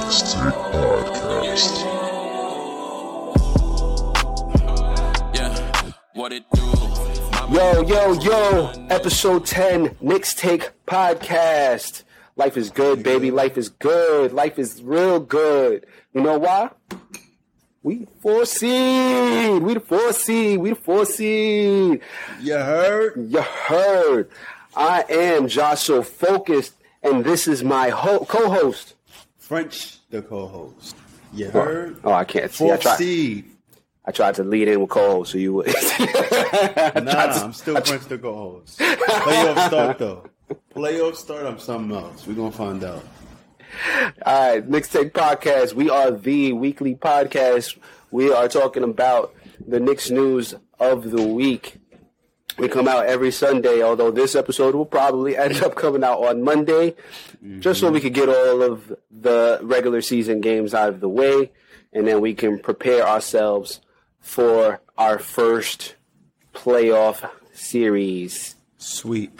Knicks Take Podcast. Yeah, what it do? My Yo, yo, yo, episode 10, Knicks Take Podcast. Life is good, baby. Life is good. Life is real good. You know why? We four seed. We the four seed. We the four seed. You heard? You heard. I am Jah So Focused, and this is my ho- co-host. French, the co-host. You heard? Oh, I can't see. I tried, seed. I tried to lead in with co-host, so you would. Nah, I'm still French, the co-host. Playoff start though. Playoff start. I'm something else. We're gonna find out. All right, Knicks Take Podcast. We are the weekly podcast. We are talking about the Knicks news of the week. We come out every Sunday, although this episode will probably end up coming out on Monday, just so we mm-hmm. could get all of the regular season games out of the way, and then we can prepare ourselves for our first playoff series. Sweet.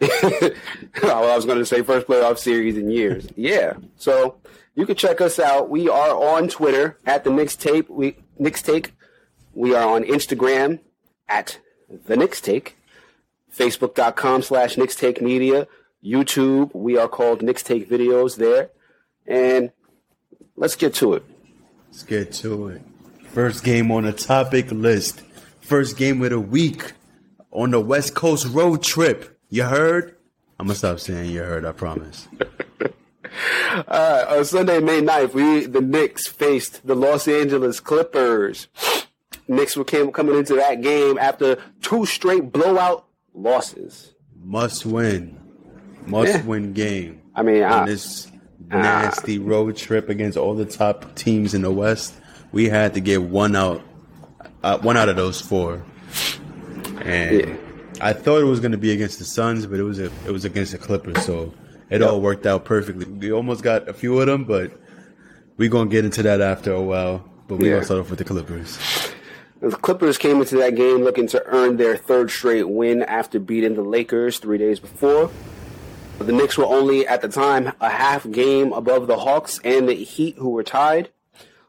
well, I was going to say first playoff series in years. Yeah. So you can check us out. We are on Twitter at the Knicks Take. We Knicks Take. We are on Instagram at the Knicks Take. Facebook.com slash Knicks Take Media. YouTube. We are called Knicks Take Videos there. And let's get to it. Let's get to it. First game on the topic list. First game of the week on the West Coast road trip. You heard? I'm gonna stop saying you heard. I promise. Uh, on Sunday, May 9th, we the Knicks faced the Los Angeles Clippers. Knicks were came, coming into that game after two straight blowout losses. Must win. Must Yeah. win game. I mean, on I- this nasty road trip against all the top teams in the West, we had to get one out, uh, one out of those four. And Yeah. I thought it was going to be against the Suns, but it was a, it was against the Clippers, so it all worked out perfectly. We almost got a few of them, but we're gonna get into that after a while. But we're Yeah. gonna start off with the Clippers. The Clippers came into that game looking to earn their third straight win after beating the Lakers three days before. The Knicks were only at the time a half game above the Hawks and the Heat, who were tied.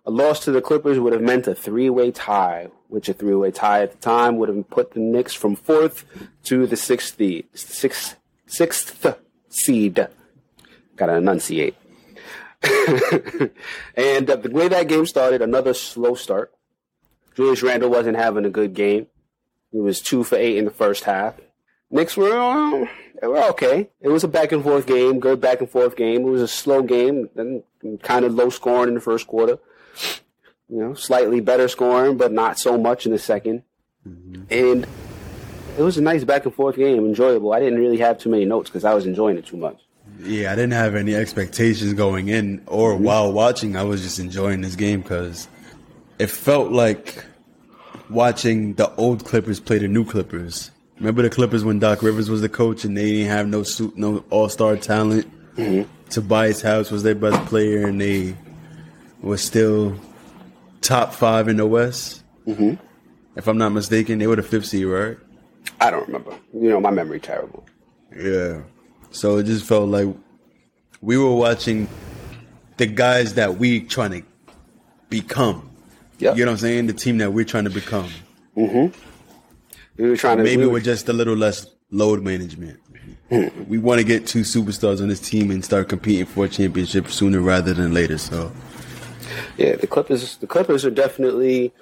A loss to the Clippers would have meant a three-way tie, which a three-way tie at the time would have put the Knicks from fourth to the sixth, sixth, sixth seed. Gotta enunciate. and uh, the way that game started, another slow start. Julius Randle wasn't having a good game. He was two for eight in the first half. Knicks were, uh, they were okay. It was a back and forth game, good back and forth game. It was a slow game, then kind of low scoring in the first quarter. You know, slightly better scoring, but not so much in the 2nd mm-hmm. And it was a nice back and forth game, enjoyable. I didn't really have too many notes because I was enjoying it too much. Yeah, I didn't have any expectations going in or while watching. I was just enjoying this game because it felt like watching the old Clippers play the new Clippers. Remember the Clippers when Doc Rivers was the coach and they didn't have no suit, no All Star talent. Tobias Harris was their best player and they were still top five in the West. Mm-hmm. If I'm not mistaken, they were the fifth seed, right? I don't remember. You know, my memory terrible. Yeah. So it just felt like we were watching the guys that we trying to become. Yeah. You know what I'm saying? The team that we're trying to become. Mm-hmm. We were trying to Maybe we were- we're just a little less load management. Hmm. we want to get two superstars on this team and start competing for a championship sooner rather than later. So Yeah, the Clippers. The Clippers are definitely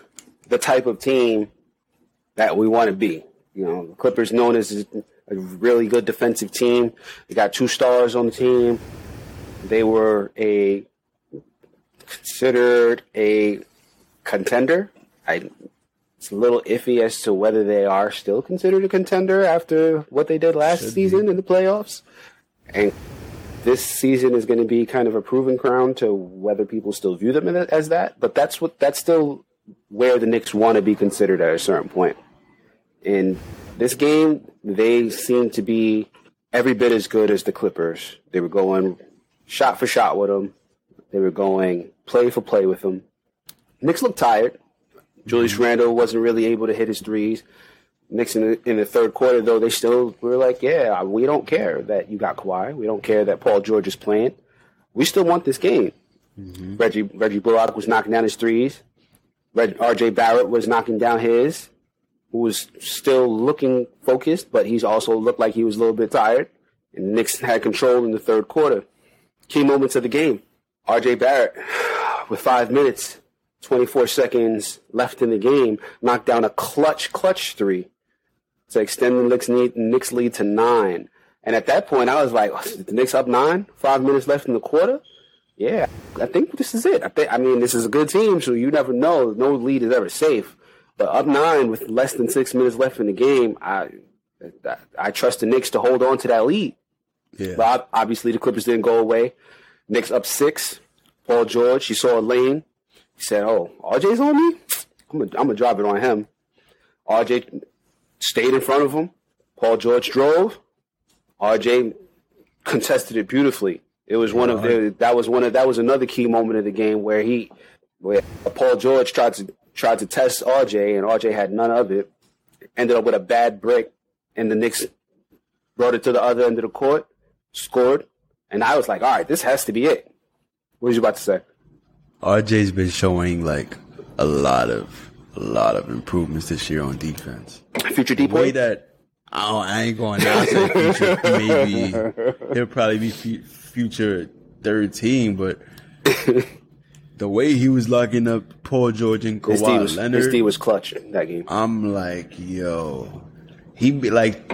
the type of team that we want to be. You know, the Clippers known as a really good defensive team. They got two stars on the team. They were a considered a contender. I it's a little iffy as to whether they are still considered a contender after what they did last season in the playoffs. And this season is going to be kind of a proving ground to whether people still view them as that. But that's what that's still where the Knicks want to be considered at a certain point. In this game, they seem to be every bit as good as the Clippers. They were going shot for shot with them. They were going play for play with them. Knicks looked tired. Julius mm-hmm. Randle wasn't really able to hit his threes. Knicks in the, in the third quarter, though, they still were like, yeah, we don't care that you got Kawhi. We don't care that Paul George is playing. We still want this game. Mm-hmm. Reggie Reggie Bullock was knocking down his threes. Reg, R.J. Barrett was knocking down his. Who was still looking focused, but he's also looked like he was a little bit tired. And Knicks had control in the third quarter. Key moments of the game. R.J. Barrett, with five minutes, 24 seconds left in the game, knocked down a clutch, clutch three to extend the Knicks, lead, Knicks lead to nine. And at that point, I was like, the Knicks up nine, five minutes left in the quarter. Yeah, I think this is it. I think, I mean, this is a good team, so you never know. No lead is ever safe. But up nine with less than six minutes left in the game, I, I, I trust the Knicks to hold on to that lead. Yeah. But obviously, the Clippers didn't go away. Knicks up six. Paul George, he saw a lane. He said, "Oh, RJ's on me. I'm gonna, I'm gonna drop it on him." RJ stayed in front of him. Paul George drove. RJ contested it beautifully. It was one of the that was one of that was another key moment of the game where he where Paul George tried to tried to test RJ and RJ had none of it. Ended up with a bad break, and the Knicks brought it to the other end of the court, scored, and I was like, all right, this has to be it. What was you about to say? RJ's been showing like a lot of a lot of improvements this year on defense. Future? The way that oh, I ain't going down to the future. Maybe he'll probably be fu- future third team, but the way he was locking up Paul George and His D Kawhi was, Leonard, his D was clutch in that game. I'm like, yo, he be like,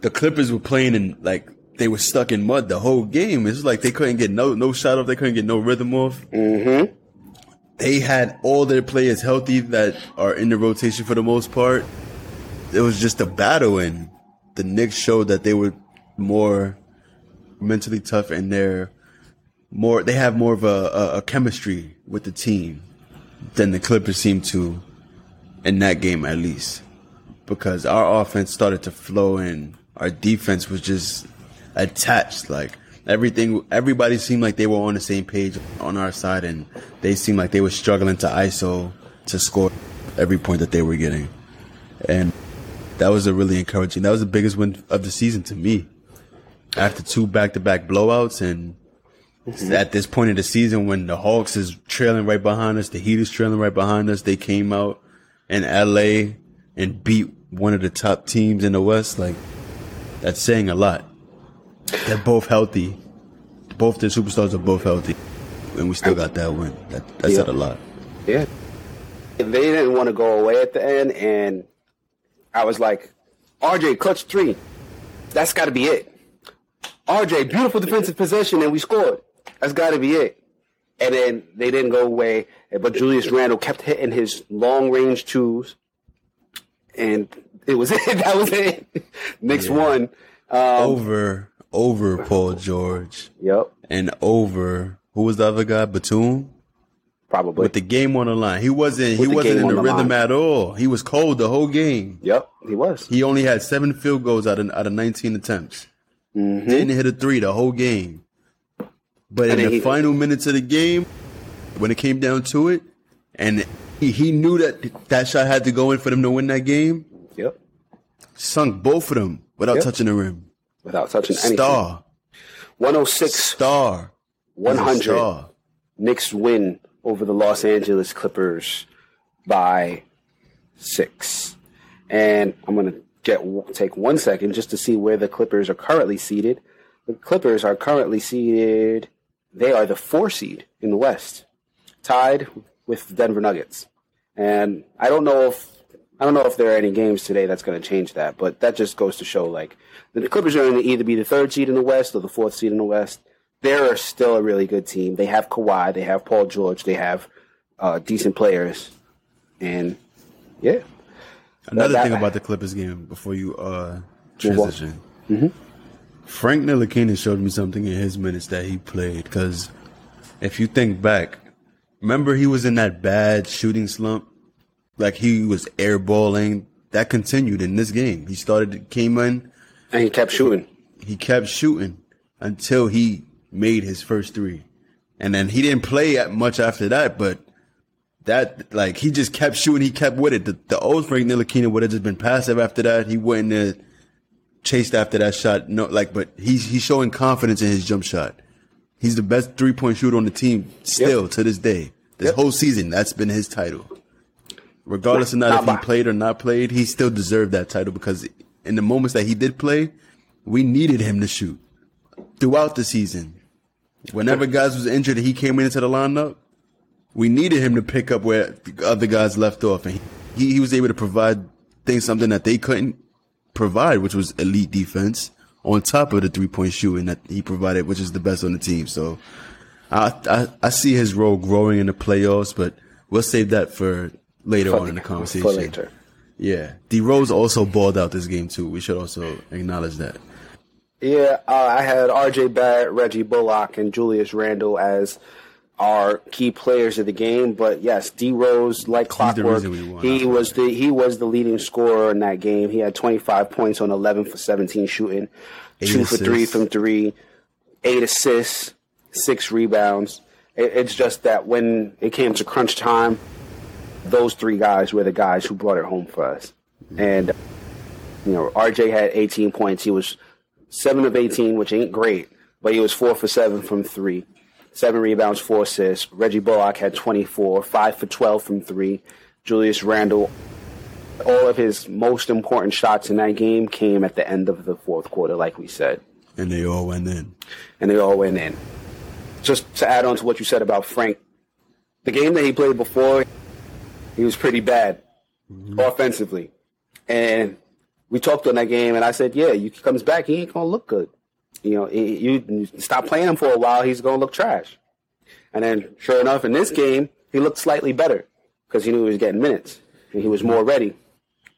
the Clippers were playing in like they were stuck in mud the whole game. It's like they couldn't get no no shot off, they couldn't get no rhythm off. Mm-hmm. They had all their players healthy that are in the rotation for the most part. It was just a battle, and the Knicks showed that they were more mentally tough and they're more. They have more of a, a, a chemistry with the team than the Clippers seem to in that game at least because our offense started to flow and our defense was just attached like everything everybody seemed like they were on the same page on our side and they seemed like they were struggling to iso to score every point that they were getting and that was a really encouraging that was the biggest win of the season to me after two back-to-back blowouts and mm-hmm. at this point in the season when the Hawks is trailing right behind us, the Heat is trailing right behind us, they came out in LA and beat one of the top teams in the West. Like that's saying a lot. They're both healthy. Both the superstars are both healthy. And we still got that win. That that said a lot. Yeah. They didn't want to go away at the end, and I was like, RJ, clutch three. That's got to be it. RJ, beautiful defensive possession, and we scored. That's got to be it. And then they didn't go away, but Julius Randle kept hitting his long range twos, and it was it. That was it. Knicks won. Um, Over over Paul George yep, and over who was the other guy? Batum? probably. With the game on the line. He wasn't he With the wasn't in the, the rhythm line. at all. He was cold the whole game. yep, he was. He only had seven field goals out of out of nineteen attempts. Mm-hmm. Didn't hit a three the whole game. But And in the he- final minutes of the game, when it came down to it, and he, he knew that that shot had to go in for them to win that game, Yep, sunk both of them without Yep. touching the rim. Without touching anything. Star, 106 star, 100. star. Knicks win over the Los Angeles Clippers by six. And I'm going to get take one second just to see where the Clippers are currently seated. The Clippers are currently seated. They are the four seed in the West, tied with the Denver Nuggets. And I don't know if I don't know if there are any games today that's going to change that, but that just goes to show like the Clippers are going to either be the third seed in the West or the fourth seed in the West. They're still a really good team. They have Kawhi, they have Paul George, they have uh, decent players, and yeah, Another that- thing about the Clippers game before you uh, transition. Frank Ntilikina showed me something in his minutes that he played. Because if you think back, remember he was in that bad shooting slump, like he was airballing. That continued in this game. He started, came in, and he kept shooting. he kept shooting until he made his first three. And then he didn't play much after that, but that, like, he just kept shooting. He kept with it. The, the old Frank Ntilikina would have just been passive after that. He wouldn't have chased after that shot. No, like, but he's, he's showing confidence in his jump shot. He's the best three point shooter on the team still to this day. This Yep. whole season, that's been his title. Regardless of not, if he played or not played, he still deserved that title because in the moments that he did play, we needed him to shoot throughout the season. Whenever guys was injured, he came into the lineup. We needed him to pick up where the other guys left off, and he, he was able to provide things something that they couldn't provide, which was elite defense on top of the three point shooting that he provided, which is the best on the team. So I, I I see his role growing in the playoffs, but we'll save that for later For on in the the- conversation. later. Yeah, D Rose also balled out this game too. We should also acknowledge that. Yeah, uh, I had R.J. Barrett, Reggie Bullock, and Julius Randle as our key players of the game. But yes, D Rose, like clockwork, he was the he was the leading scorer in that game. He had 25 points on 11 for 17 shooting, Eight two for three from three, eight assists, six rebounds. It, it's just that when it came to crunch time, those three guys were the guys who brought it home for us. And you know, RJ had 18 points. He was seven of 18, which ain't great, but he was four for seven from three, seven rebounds, four assists. Reggie Bullock had 24, five for 12 from three. Julius Randle, all of his most important shots in that game came at the end of the fourth quarter, like we said, And they all went in. and they all went in. Just to add on to what you said about Frank, the game that he played before, he was pretty bad mm-hmm. offensively. And we talked on that game, and I said, yeah, he comes back, he ain't gonna look good. You know, you, you stop playing him for a while, he's gonna look trash. And then, sure enough, in this game, he looked slightly better because he knew he was getting minutes and he was more ready.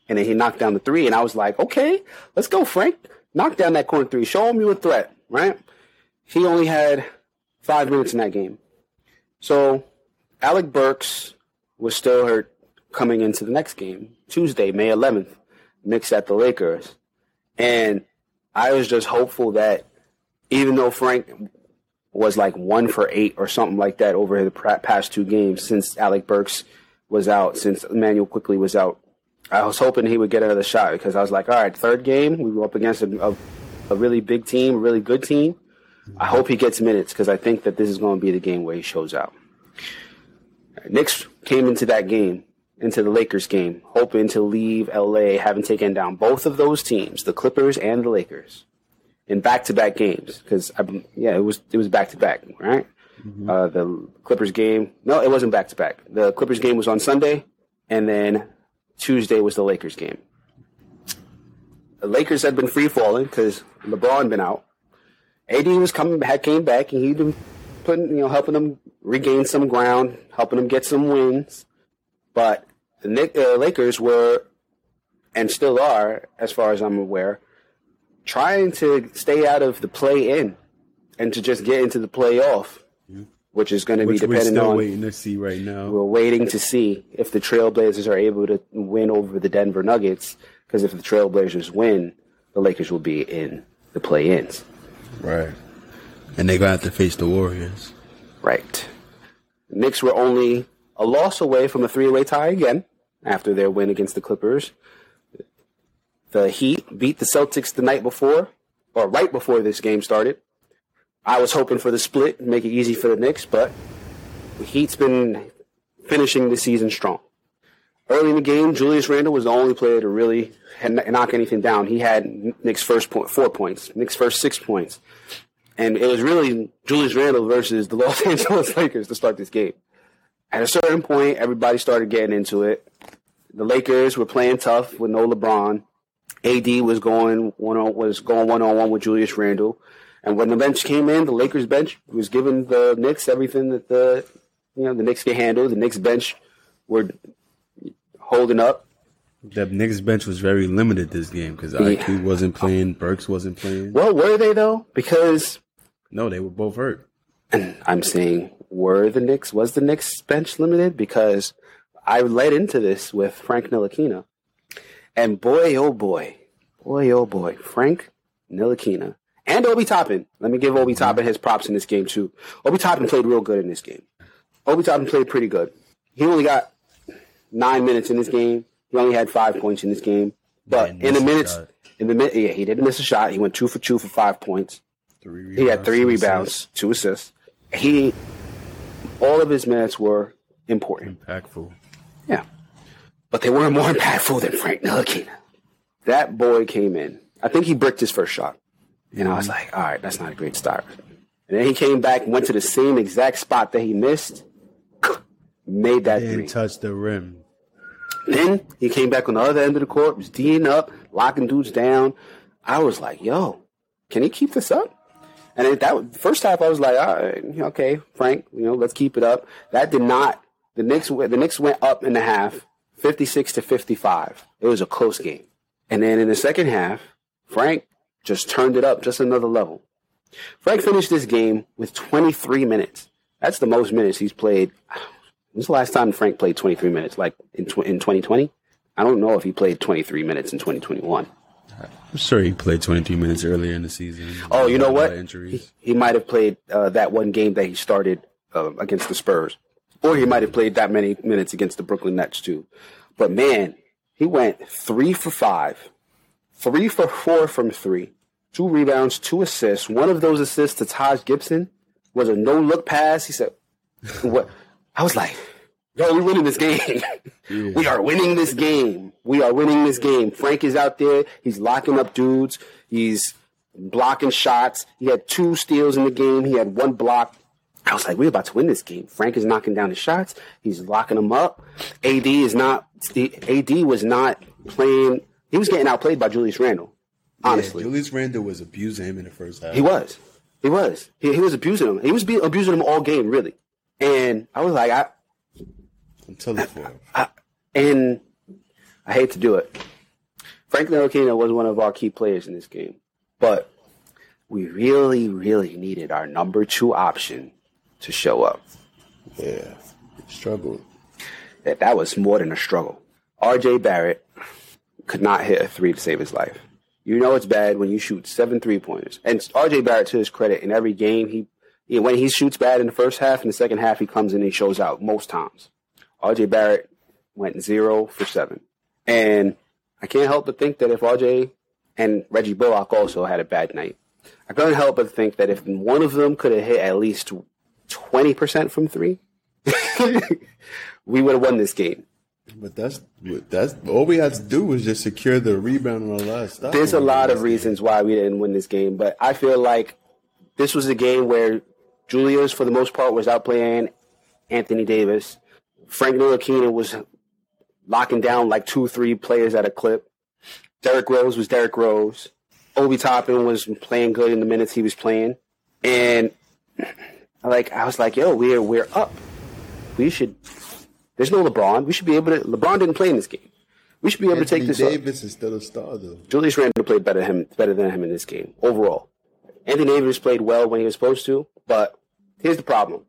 And then he knocked down the three, and I was like, okay, let's go, Frank. Knock down that corner three. Show him you're a threat, right? He only had five minutes in that game. So Alec Burks was still hurt coming into the next game, Tuesday, May 11th, Knicks at the Lakers. And I was just hopeful that even though Frank was like one for eight or something like that over the past two games since Alec Burks was out, since Immanuel Quickley was out, I was hoping he would get another shot because I was like, all right, third game, we were up against a, a, a really big team, a really good team. I hope he gets minutes because I think that this is going to be the game where he shows out. Knicks came into that game, into the Lakers game, hoping to leave LA having taken down both of those teams, the Clippers and the Lakers, in back-to-back games. Because yeah, it was it was back-to-back, right? Uh, the Clippers game, no, it wasn't back-to-back. The Clippers game was on Sunday, and then Tuesday was the Lakers game. The Lakers had been free falling because LeBron been out. AD was coming back, came back, and been putting, you know, helping them regain some ground, helping them get some wins. But the Nick, uh, Lakers were, and still are, as far as I'm aware, trying to stay out of the play in and to just get into the playoff, which is going to be we're dependent still on. waiting to see right now. We're waiting to see if the Trailblazers are able to win over the Denver Nuggets. Because if the Trailblazers win, the Lakers will be in the play-ins. Right. And they're gonna have to face the Warriors. Right. The Knicks were only a loss away from a three-way tie again after their win against the Clippers. The Heat beat the Celtics the night before, or right before this game started. I was hoping for the split, make it easy for the Knicks, but the Heat's been finishing the season strong. Early in the game, Julius Randle was the only player to really knock anything down. He had Knicks' first point, four points, Knicks' first six points. And it was really Julius Randle versus the Los Angeles Lakers to start this game. At a certain point, everybody started getting into it. The Lakers were playing tough with no LeBron. AD was going one on was going one on one with Julius Randle. And when the bench came in, the Lakers bench was giving the Knicks everything that the you know the Knicks could handle. The Knicks bench were holding up. The Knicks bench was very limited this game because IQ wasn't playing, Burks wasn't playing. Well, were they though? Because No, they were both hurt. And I'm saying, were the Knicks, was the Knicks bench limited? Because I led into this with Frank Ntilikina. And boy, oh boy, boy, oh boy, Frank Ntilikina and Obi Toppin. Let me give Obi mm-hmm. Toppin his props in this game too. Obi Toppin played real good in this game. Obi Toppin played pretty good. He only got nine minutes in this game. He only had five points in this game. But in the minutes, shot. in the minute, yeah, he didn't miss a shot. He went two for two for five points. Three He had three rebounds, assists. two assists. He, all of his minutes were important. Impactful. Yeah. But they weren't more impactful than Frank Ntilikina. That boy came in. I think he bricked his first shot. And I was like, all right, that's not a great start. And then he came back and went to the same exact spot that he missed, made that Didn't three. touch the rim. Then he came back on the other end of the court, was D'ing up, locking dudes down. I was like, yo, can he keep this up? And it, that first half, I was like, all right, okay, Frank, you know, let's keep it up. That did not. The Knicks, the Knicks went up in the half, fifty-six to fifty-five. It was a close game. And then in the second half, Frank just turned it up just another level. Frank finished this game with 23 minutes. That's the most minutes he's played. When's the last time Frank played 23 minutes? Like in tw- in 2020? I don't know if he played 23 minutes in 2021. I'm sure he played 23 minutes earlier in the season. Oh, you know what? Injuries. He, he might have played uh, that one game that he started uh, against the Spurs, or he might have played that many minutes against the Brooklyn Nets too. But man, he went three for five, three for four from three, two rebounds, two assists. One of those assists to Taj Gibson was a no look pass. He said, "What?" I was like, "Yo, we're winning this game. we are winning this game. We are winning this game." Frank is out there. He's locking up dudes. He's blocking shots. He had two steals in the game. He had one block. I was like, we're about to win this game. Frank is knocking down the shots. He's locking them up. AD is not. AD was not playing. He was getting outplayed by Julius Randle. Honestly, Yeah, Julius Randle was abusing him in the first half. he was. He was. He, he was abusing him. He was be, abusing him all game, really. And I was like, I until the fourth. and I hate to do it. Franklin Ntilikina was one of our key players in this game, but we really, really needed our number two option to show up. Yeah, struggled. That that was more than a struggle. R.J. Barrett could not hit a three to save his life. You know it's bad when you shoot seven three pointers. And R.J. Barrett, to his credit, in every game he, he when he shoots bad in the first half, in the second half he comes in and he shows out most times. R.J. Barrett went zero for seven, and I can't help but think that if R.J. and Reggie Bullock also had a bad night, I couldn't help but think that if one of them could have hit at least twenty percent from three, we would have won this game. But that's that's all we had to do was just secure the rebound on the last. There's a lot of reasons why we didn't win this game, but I feel like this was a game where Julius, for the most part, was outplaying Anthony Davis. Frank Ntilikina was locking down like two, three players at a clip. Derrick Rose was Derrick Rose. Obi Toppin was playing good in the minutes he was playing, and like I was like, "Yo, we're we're up. We should." There's no LeBron. We should be able to. LeBron didn't play in this game. We should be able to take Anthony this. up. Davis is still a star though. Julius Randle played better than him, better than him in this game overall. Anthony Davis played well when he was supposed to, but here's the problem.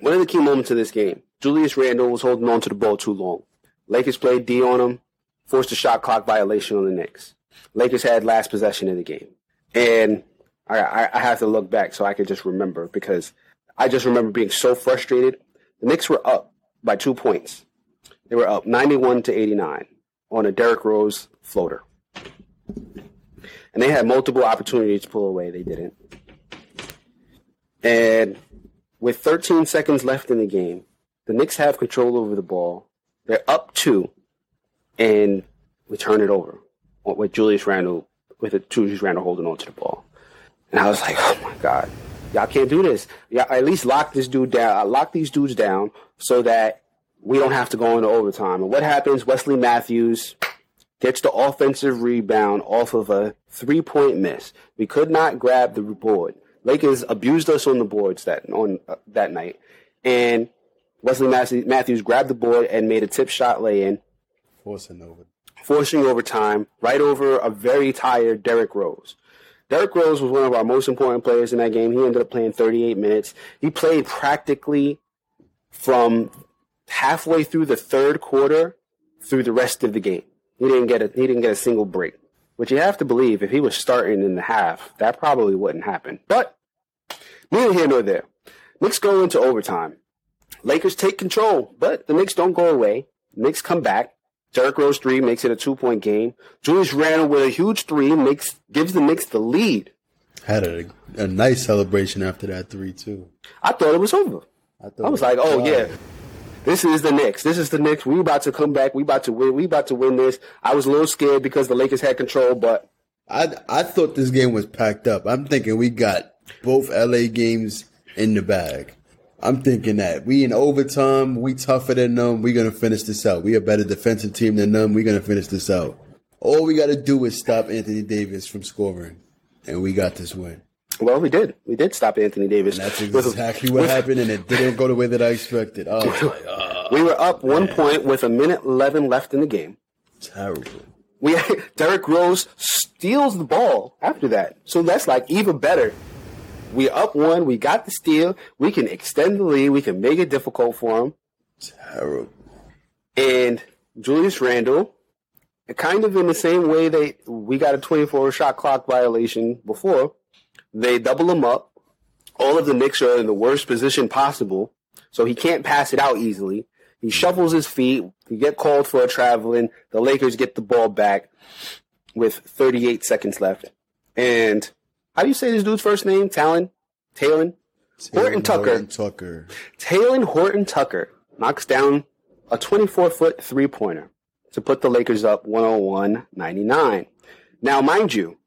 One of the key moments of this game, Julius Randle was holding on to the ball too long. Lakers played D on him, forced a shot clock violation on the Knicks. Lakers had last possession of the game, and I, I, I have to look back so I can just remember because I just remember being so frustrated. The Knicks were up by two points. They were up 91 to 89 on a Derrick Rose floater. And they had multiple opportunities to pull away. They didn't. And with 13 seconds left in the game, the Knicks have control over the ball. They're up two, and we turn it over with Julius Randle, with a Julius Randle holding on to the ball. And I was like, oh my God, y'all can't do this. Y'all at least lock this dude down, I lock these dudes down so that we don't have to go into overtime. And what happens? Wesley Matthews gets the offensive rebound off of a three point miss. We could not grab the board. Lakers abused us on the boards that on uh, that night, and Wesley Matthews, grabbed the board and made a tip shot lay in, Forcing over. forcing overtime right over a very tired Derrick Rose. Derrick Rose was one of our most important players in that game. He ended up playing 38 minutes. He played practically from halfway through the third quarter through the rest of the game. He didn't get a he didn't get a single break. Which you have to believe if he was starting in the half, that probably wouldn't happen. But neither here nor there. Knicks go into overtime. Lakers take control, but the Knicks don't go away. Knicks come back. Derrick Rose three makes it a two point game. Julius Randle with a huge three makes gives the Knicks the lead. Had a, a nice celebration after that three too. I thought it was over. I, thought I was like, oh yeah, this is the Knicks. This is the Knicks. We about to come back. We about to win. We about to win this. I was a little scared because the Lakers had control, but I I thought this game was packed up. I'm thinking we got both LA games in the bag. I'm thinking that we in overtime, we tougher than them. We gonna finish this out. We a better defensive team than them. We gonna finish this out. All we gotta do is stop Anthony Davis from scoring, and we got this win. well, we did. We did stop Anthony Davis. And that's exactly what happened, and it didn't go the way that I expected. Oh, like, oh We were up one point with a minute eleven left in the game. terrible. We Derrick Rose steals the ball after that, so that's like even better. We up one. We got the steal. We can extend the lead. We can make it difficult for him. Terrible. And Julius Randle, kind of in the same way they we got a 24 shot clock violation before, they double him up. All of the Knicks are in the worst position possible, so he can't pass it out easily. He shuffles his feet. He get called for a traveling. The Lakers get the ball back with 38 seconds left. And how do you say this dude's first name? Talen? Talen? Horton Tucker. Horton Tucker. Talen Horton Tucker knocks down a 24 foot three pointer to put the Lakers up 101 99. Now, mind you,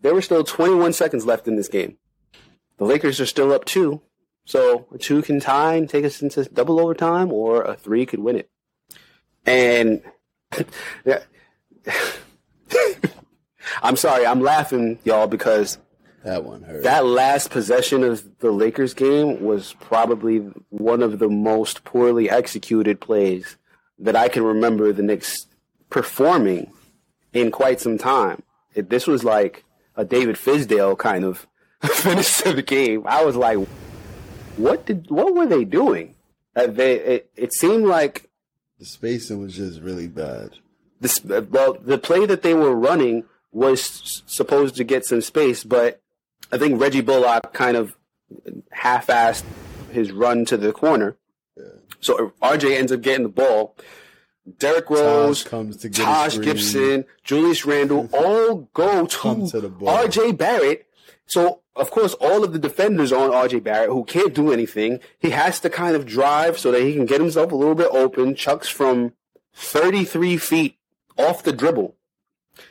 there were still 21 seconds left in this game. The Lakers are still up two, so a two can tie and take us into double overtime, or a three could win it. And. I'm sorry, I'm laughing, y'all, because That one hurt. that last possession of the Lakers game was probably one of the most poorly executed plays that I can remember the Knicks performing in quite some time. It, this was like a David Fizdale kind of finish to the game. I was like, what did what were they doing? Uh, they it, it seemed like the spacing was just really bad. this well the play that they were running was supposed to get some space but i think reggie bullock kind of half-assed his run to the corner so rj ends up getting the ball Derrick Rose, comes to get Taj. Gibson, Julius Randle all go to, to. RJ Barrett. So, of course, all of the defenders on RJ Barrett who can't do anything. He has to kind of drive so that he can get himself a little bit open. Chucks from 33 feet off the dribble.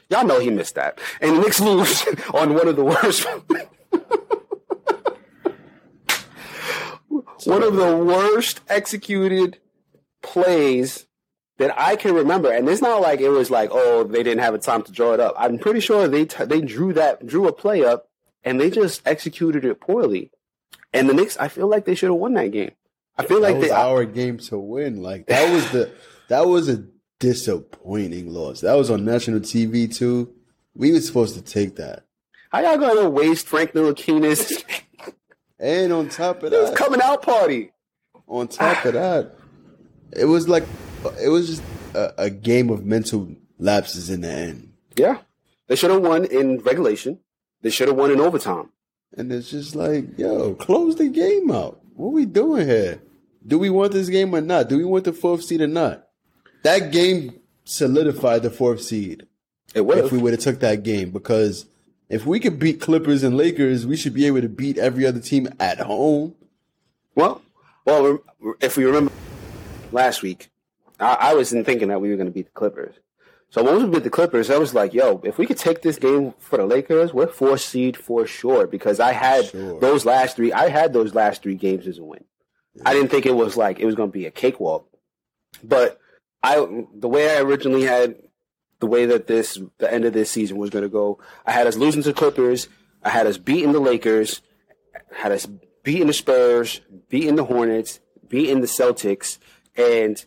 Y'all know he missed that. And the Knicks lose on one of the worst. one of the worst executed plays that I can remember, and it's not like it was like, oh, they didn't have a time to draw it up. I'm pretty sure they t- they drew that drew a play up, and they just executed it poorly. And the Knicks, I feel like they should have won that game. I feel like that was they. our game to win. Like that was the that was a disappointing loss. That was on national TV too. We were supposed to take that. how y'all gonna waste Frank Ntilikina's And on top of that, It was coming out party? on top of that, it was like it was just a, a game of mental lapses in the end. Yeah, they should have won in regulation. They should have won in overtime. And it's just like, yo, close the game out. What we doing here? Do we want this game or not? Do we want the fourth seed or not? That game solidified the fourth seed. It would if we would have took that game because if we could beat Clippers and Lakers, we should be able to beat every other team at home. Well, well, if we remember last week, I, I wasn't thinking that we were going to beat the Clippers. So when we beat the Clippers, I was like, "Yo, if we could take this game for the Lakers, we're four seed for sure." Because I had Sure. those last three, I had those last three games as a win. I didn't think it was like it was going to be a cakewalk, but I the way I originally had the way that this the end of this season was going to go, I had us losing to the Clippers, I had us beating the Lakers, had us beating the Spurs, beating the Hornets, beating the Celtics, and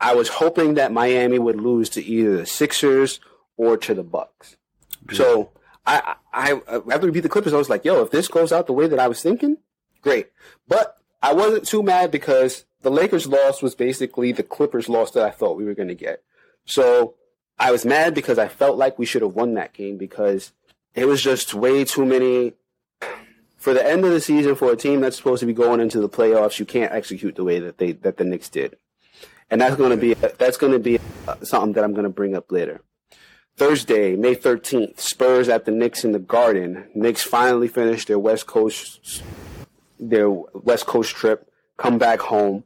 I was hoping that Miami would lose to either the Sixers or to the Bucks. So I, I, I after we beat the Clippers, I was like, "Yo, if this goes out the way that I was thinking, great." But I wasn't too mad because the Lakers' loss was basically the Clippers' loss that I thought we were going to get. So I was mad because I felt like we should have won that game because it was just way too many for the end of the season for a team that's supposed to be going into the playoffs, you can't execute the way that they that the Knicks did, and that's going to be that's going to be uh, something that I'm going to bring up later. Thursday, May 13th, Spurs at the Knicks in the Garden. Knicks finally finished their West Coast their West Coast trip, come back home.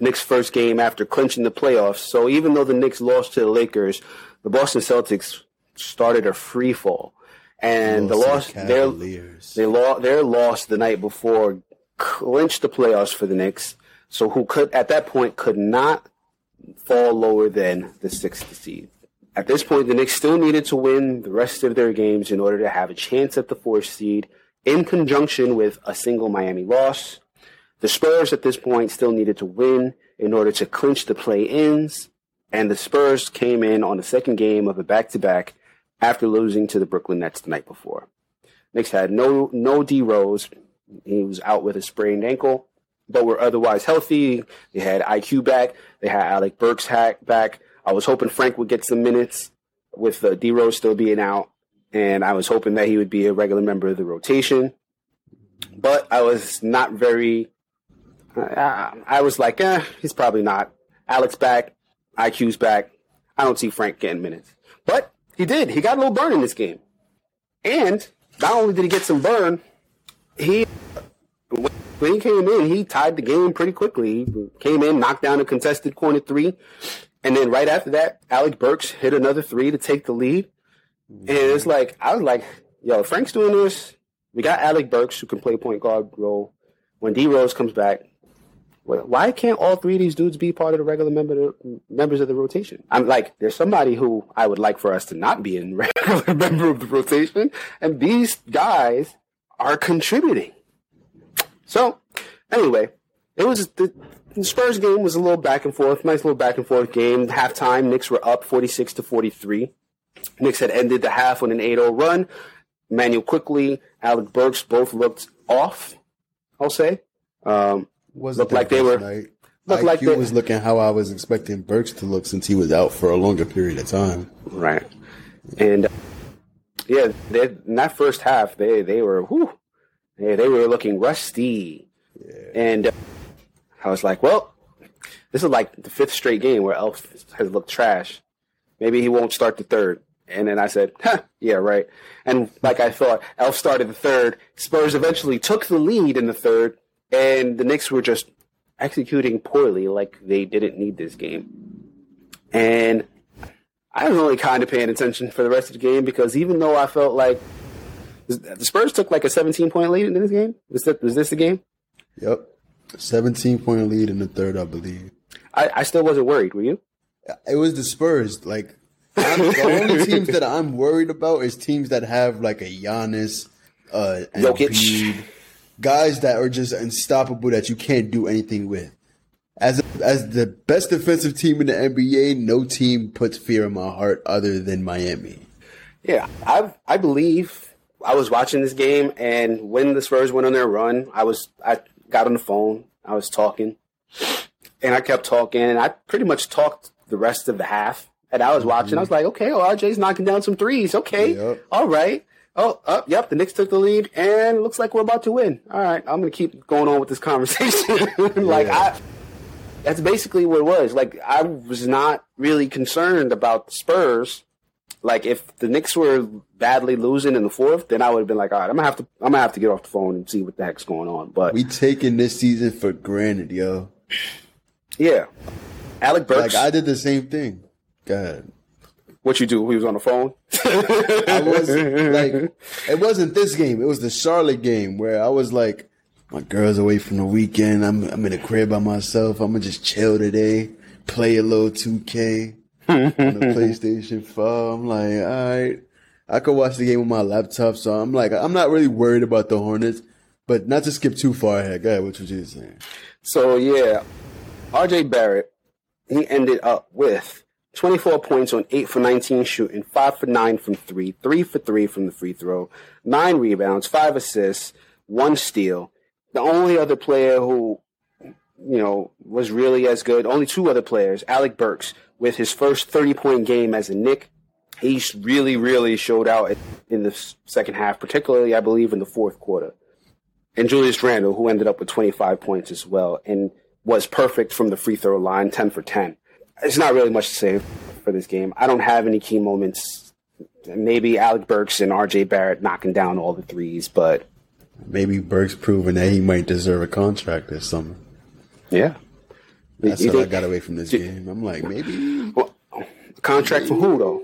Knicks' first game after clinching the playoffs. So even though the Knicks lost to the Lakers, the Boston Celtics started a free fall. And the Lost loss their they lost their loss the night before clinched the playoffs for the Knicks. So who could at that point could not fall lower than the sixth seed. At this point, the Knicks still needed to win the rest of their games in order to have a chance at the fourth seed, in conjunction with a single Miami loss. The Spurs at this point still needed to win in order to clinch the play-ins, and the Spurs came in on the second game of a back-to-back after losing to the Brooklyn Nets the night before. Knicks had no no D Rose. He was out with a sprained ankle, but were otherwise healthy. They had IQ back. They had Alec Burks hack back. I was hoping Frank would get some minutes with uh, D Rose still being out, and I was hoping that he would be a regular member of the rotation. But I was not very. Uh, I was like, eh, he's probably not. Alex back, IQ's back. I don't see Frank getting minutes, but he did. He got a little burn in this game, and not only did he get some burn, he when he came in, he tied the game pretty quickly. He came in, knocked down a contested corner three, and then right after that, Alec Burks hit another three to take the lead. And it's like I was like, "Yo, Frank's doing this. We got Alec Burks who can play point guard role. When D Rose comes back, why can't all three of these dudes be part of the regular member members of the rotation? I'm like, there's somebody who I would like for us to not be in regular member of the rotation, and these guys are contributing. So, anyway, it was the, the Spurs game was a little back and forth, nice little back and forth game. Halftime, Knicks were up 46 to 43. Knicks had ended the half on an 8-0 run. Manuel Quickley, Alec Burks both looked off. I'll say. Um, Wasn't Looked like they were- Night. looked IQ like they- was looking how I was expecting Burks to look since he was out for a longer period of time. Right. And uh, yeah, they, in that first half, they they were whew, they, they were looking rusty. yeah. And uh, I was like, well, this is like the fifth straight game where Elf has looked trash. Maybe he won't start the third. And then I said, huh, yeah, right. And like I thought, Elf started the third. Spurs eventually took the lead in the third, and the Knicks were just executing poorly, like they didn't need this game. And I was only kind of paying attention for the rest of the game because even though I felt like the Spurs took like a 17 point lead in this game, was, that, was this the game? Yep. 17 point lead in the third, I believe. I, I still wasn't worried. Were you? It was the Spurs. Like, I'm, the only teams that I'm worried about is teams that have like a Giannis, uh, Jokic. Embiid, guys that are just unstoppable that you can't do anything with. As as the best defensive team in the NBA, no team puts fear in my heart other than Miami. Yeah, I I believe I was watching this game, and when the Spurs went on their run, I was I got on the phone, I was talking, and I kept talking, and I pretty much talked the rest of the half. And I was watching, I was mm-hmm. like, okay, well, RJ's knocking down some threes. Okay, Yep. all right. Oh, up, yep. The Knicks took the lead, and looks like we're about to win. All right, I'm gonna keep going on with this conversation. like Yeah. I, that's basically what it was. Like I was not really concerned about the Spurs. Like if the Knicks were badly losing in the fourth, then I would have been like, all right, I'm gonna have to, I'm gonna have to get off the phone and see what the heck's going on. But We taking this season for granted, yo. yeah, Alec Burks, Like I did the same thing. God. What you do? He was on the phone. I was like, it wasn't this game. It was the Charlotte game where I was like, my girl's away from the weekend. I'm I'm in the crib by myself. I'm gonna just chill today, play a little 2K on the PlayStation 5. I'm like, all right, I could watch the game on my laptop. So I'm like, I'm not really worried about the Hornets, but not to skip too far ahead. Go ahead, what was you saying? So yeah, RJ Barrett, he ended up with 24 points on 8 for 19 shooting, 5 for 9 from 3, 3 for 3 from the free throw, 9 rebounds, 5 assists, 1 steal. The only other player who, you know, was really as good, only two other players, Alec Burks, with his first 30 point game as a Knick. He really, really showed out in the second half, particularly, I believe, in the fourth quarter and Julius Randle, who ended up with 25 points as well, and was perfect from the free throw line, 10 for 10. It's not really much to say for this game. I don't have any key moments. Maybe Alec Burks and RJ Barrett knocking down all the threes, but Maybe Burks proving that he might deserve a contract this summer. yeah. That's You what I got away from this game. I'm like, maybe Well, contract for who though?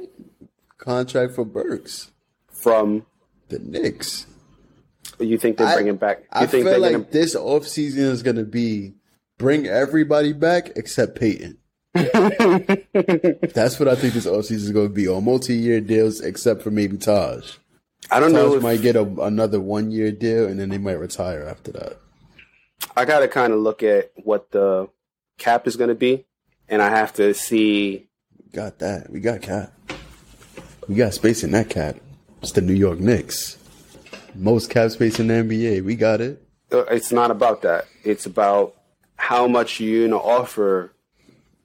contract for Burks, From the Knicks. you think they're I- bringing back? You I think feel like gonna? this offseason is going to be bring everybody back except Peyton. That's what I think this offseason is going to be on multi-year deals, except for maybe Taj. I don't know Taj if might get a, another one-year deal, and then they might retire after that. I got to kind of look at what the cap is going to be, and I have to see. Got that. We got cap. We got space in that cap. It's the New York Knicks. Most cap space in the NBA. We got it. uh, It's not about that. It's about how much you're going to offer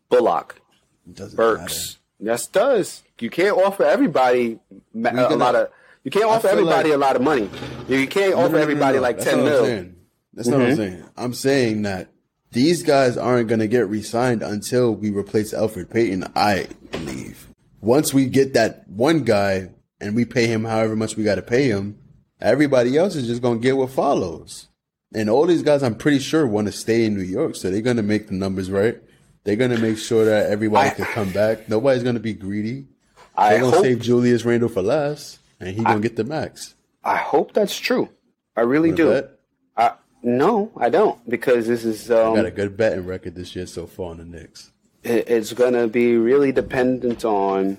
Bullock, It doesn't Burks. Yes, it does. You can't offer everybody ma- a gonna- lot of. You can't offer everybody like- a lot of money. You can't No, offer no, no, everybody like That's ten not what I'm mil. saying. That's not what I'm mm-hmm. saying. I'm saying that these guys aren't going to get re-signed until we replace Elfrid Payton. I believe once we get that one guy and we pay him however much we got to pay him, everybody else is just going to get what follows. And all these guys, I'm pretty sure, want to stay in New York, so they're going to make the numbers right. They're going to make sure that everybody I- can come back. Nobody's going to be greedy. I They're going to save Julius Randle for last, and he's going to get the max. I hope that's true. I really do. Bet? I, no, I don't because this is um, Got a good betting record this year so far on the Knicks. it- it's going to be really dependent on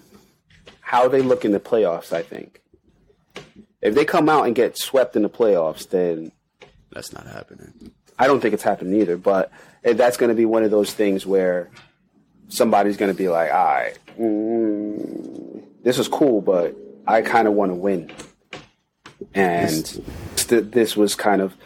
how they look in the playoffs. I think if they come out and get swept in the playoffs, then That's not happening. I don't think it's happened either. But eh, that's going to be one of those things where somebody's going to be like, "All right, mm, this is cool, but I kind of want to win," and th- this was kind of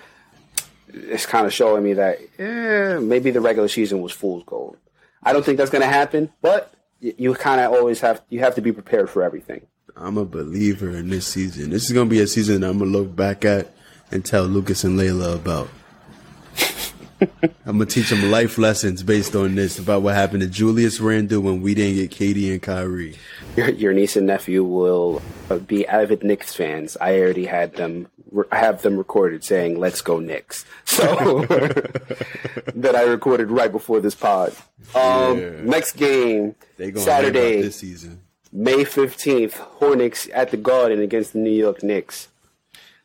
it's kind of showing me that eh, maybe the regular season was fool's gold. I don't think that's going to happen, but you kind of always have you have to be prepared for everything. I'm a believer in this season. This is gonna be a season I'm gonna look back at and tell Lucas and Layla about. I'm gonna teach them life lessons based on this about what happened to Julius Randle when we didn't get KD and Kyrie. Your, your niece and nephew will uh, be avid Knicks fans. I already had them. I have them recorded saying "Let's go Knicks." So that I recorded right before this pod. Um, Yeah. Next game Saturday, this season. May fifteenth. Hornets at the Garden against the New York Knicks.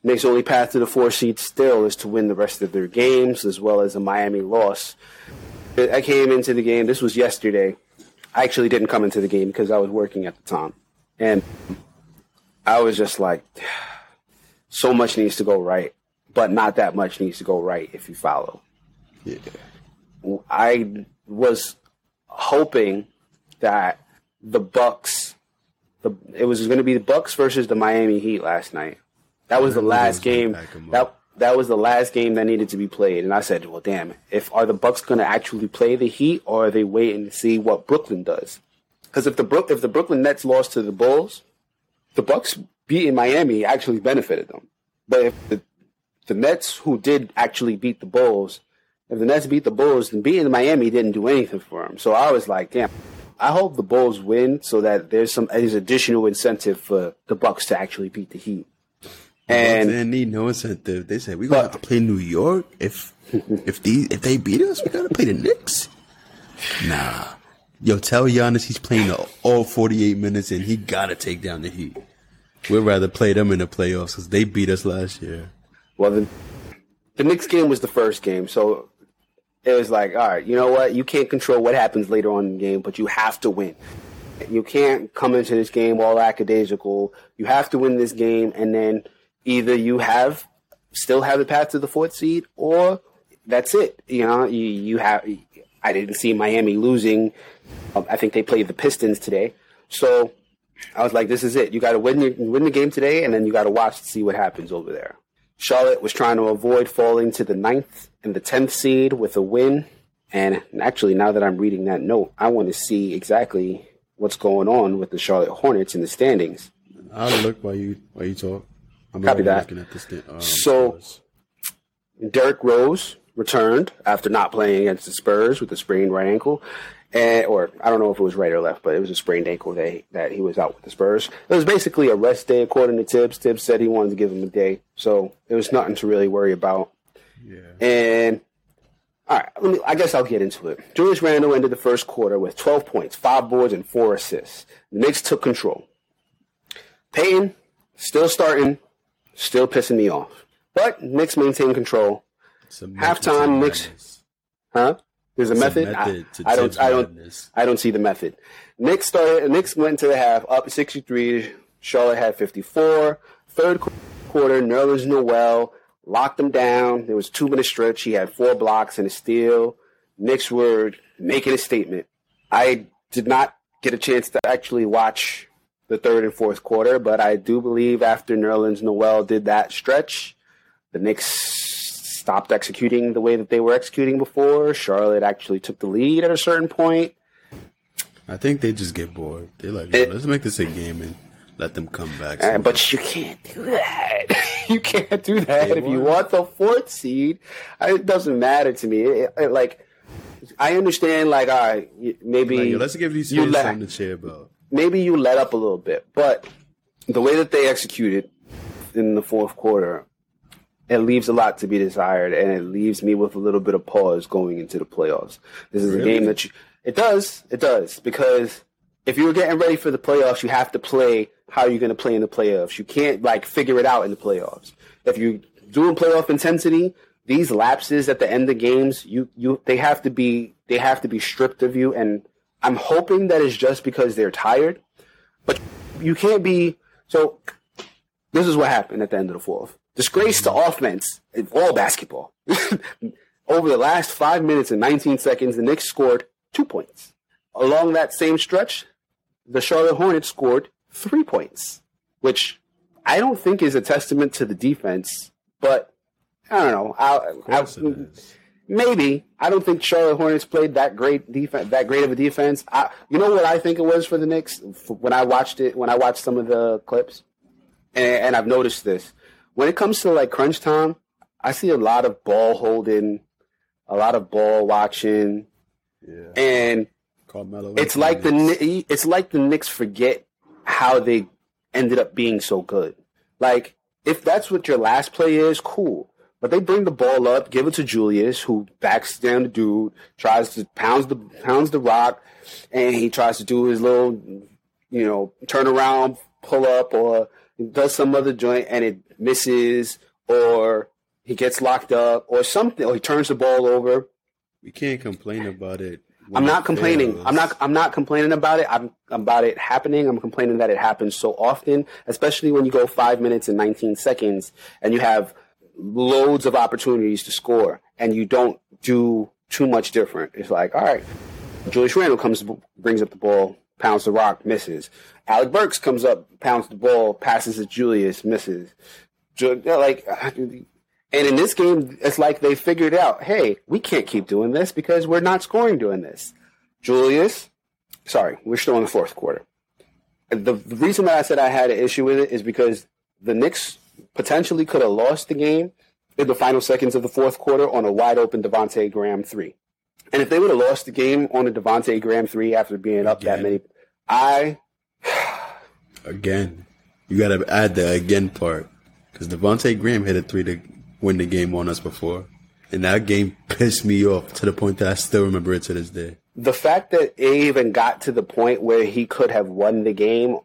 Knicks' only path to the four seed still is to win the rest of their games, as well as a Miami loss. I came into the game. This was yesterday. I actually didn't come into the game because I was working at the time, and I was just like, so much needs to go right, but not that much needs to go right if you follow. Yeah. I was hoping that the Bucks, the it was going to be the Bucks versus the Miami Heat last night. That was the last game. That that was the last game that needed to be played, and I said, "Well, damn, if are the Bucks going to actually play the Heat, or are they waiting to see what Brooklyn does?" Because if the Brook if the Brooklyn Nets lost to the Bulls, the Bucks beating Miami actually benefited them. But if the the Nets, who did actually beat the Bulls, if the Nets beat the Bulls, then beating Miami didn't do anything for them. So I was like, damn. I hope the Bulls win so that there's some there's additional incentive for the Bucks to actually beat the Heat. They And didn't need no incentive. They said we gonna But- play New York. If if these if they beat us, we gotta play the Knicks. Nah. Yo, tell Giannis he's playing the, all 48 minutes and he gotta take down the Heat. We'd rather play them in the playoffs because they beat us last year. well, the the Knicks game was the first game, so it was like, all right, you know what? You can't control what happens later on in the game, but you have to win. You can't come into this game all lackadaisical. You have to win this game, and then either you have still have the path to the fourth seed, or that's it. You know, you you have. I didn't see Miami losing. Um, I think they played the Pistons today, so I was like, this is it. You got to win win the game today, and then you got to watch to see what happens over there. Charlotte was trying to avoid falling to the ninth and the tenth seed with a win. And actually, now that I'm reading that note, I want to see exactly what's going on with the Charlotte Hornets in the standings. I'll look while you while you talk. I'm Copy that. looking at this thing. Um, So-. Derrick Rose returned after not playing against the Spurs with a sprained right ankle. and or I don't know if it was right or left, but it was a sprained ankle that he, that he was out with the Spurs. It was basically a rest day, according to Thibs. Thibs said he wanted to give him a day, so it was nothing to really worry about. Yeah. And all right, let me, I guess I'll get into it. Julius Randle ended the first quarter with 12 points, five boards, and four assists. The Knicks took control. Payton still starting, still pissing me off, but Knicks maintain control. Halftime, method Knicks- Huh? There's a It's a method. method I, I don't. I don't. madness. I don't see the method. Knicks started. Knicks went to the half up 63. Charlotte had 54. Third qu- quarter, Nerlens Noel locked them down. There was two minute stretch. He had four blocks and a steal. Knicks were making a statement. I did not get a chance to actually watch the third and fourth quarter, but I do believe after Nerlens Noel did that stretch, the Knicks stopped executing the way that they were executing before. Charlotte actually took the lead at a certain point. I think they just get bored. They're like, It- let's make this a game and let them come back. Uh, but you can't do that. you can't do that They if you want the fourth seed. It doesn't matter to me. It- it- like, I understand. Like, all right, maybe Like, let's give these you let- something to cheer about. Maybe you let up a little bit, but the way that they executed in the fourth quarter, it leaves a lot to be desired, and it leaves me with a little bit of pause going into the playoffs. This is a game that you, it does, it does, because if you're getting ready for the playoffs, you have to play how you're going to play in the playoffs. You can't like figure it out in the playoffs. If you're doing playoff intensity, these lapses at the end of games, you you they have to be they have to be stripped of you. And I'm hoping that it's just because they're tired, but you can't be. So this is what happened at the end of the fourth. Disgrace to offense in all basketball. Over the last five minutes and 19 seconds, the Knicks scored two points. Along that same stretch, the Charlotte Hornets scored three points, which I don't think is a testament to the defense, but I don't know. I'll, Of course I'll- it is. maybe I don't think Charlotte Hornets played that great defense, that great of a defense. I, you know what I think it was for the Knicks when I watched it, when I watched some of the clips, and, and I've noticed this when it comes to like crunch time, I see a lot of ball holding, a lot of ball watching, Yeah. and Carmelo it's like the is- it's like the Knicks forget how they ended up being so good. Like if that's what your last play is, cool. But they bring the ball up, give it to Julius, who backs down the dude, tries to pounds the pounds the rock, and he tries to do his little, you know, turn around, pull up, or does some other joint, and it misses, or he gets locked up, or something, or he turns the ball over. We can't complain about it. I'm it not complaining. fails. I'm not. I'm not complaining about it. I'm about it happening. I'm complaining that it happens so often, especially when you go five minutes and 19 seconds and you have loads of opportunities to score and you don't do too much different. It's like, all right, Julius Randle comes, brings up the ball, pounds the rock, misses. Alec Burks comes up, pounds the ball, passes to Julius, misses. Like, and in this game, it's like they figured out, hey, we can't keep doing this because we're not scoring doing this. Julius, sorry, we're still in the fourth quarter. The, reason that I said I had an issue with it is because the Knicks potentially could have lost the game in the final seconds of the fourth quarter on a wide open Devonte Graham three. And if they would have lost the game on a Devonte Graham three after being up that many, I Again, you got to add the again part because Devonte Graham hit a three to win the game on us before, and that game pissed me off to the point that I still remember it to this day. the fact that it even got to the point where he could have won the game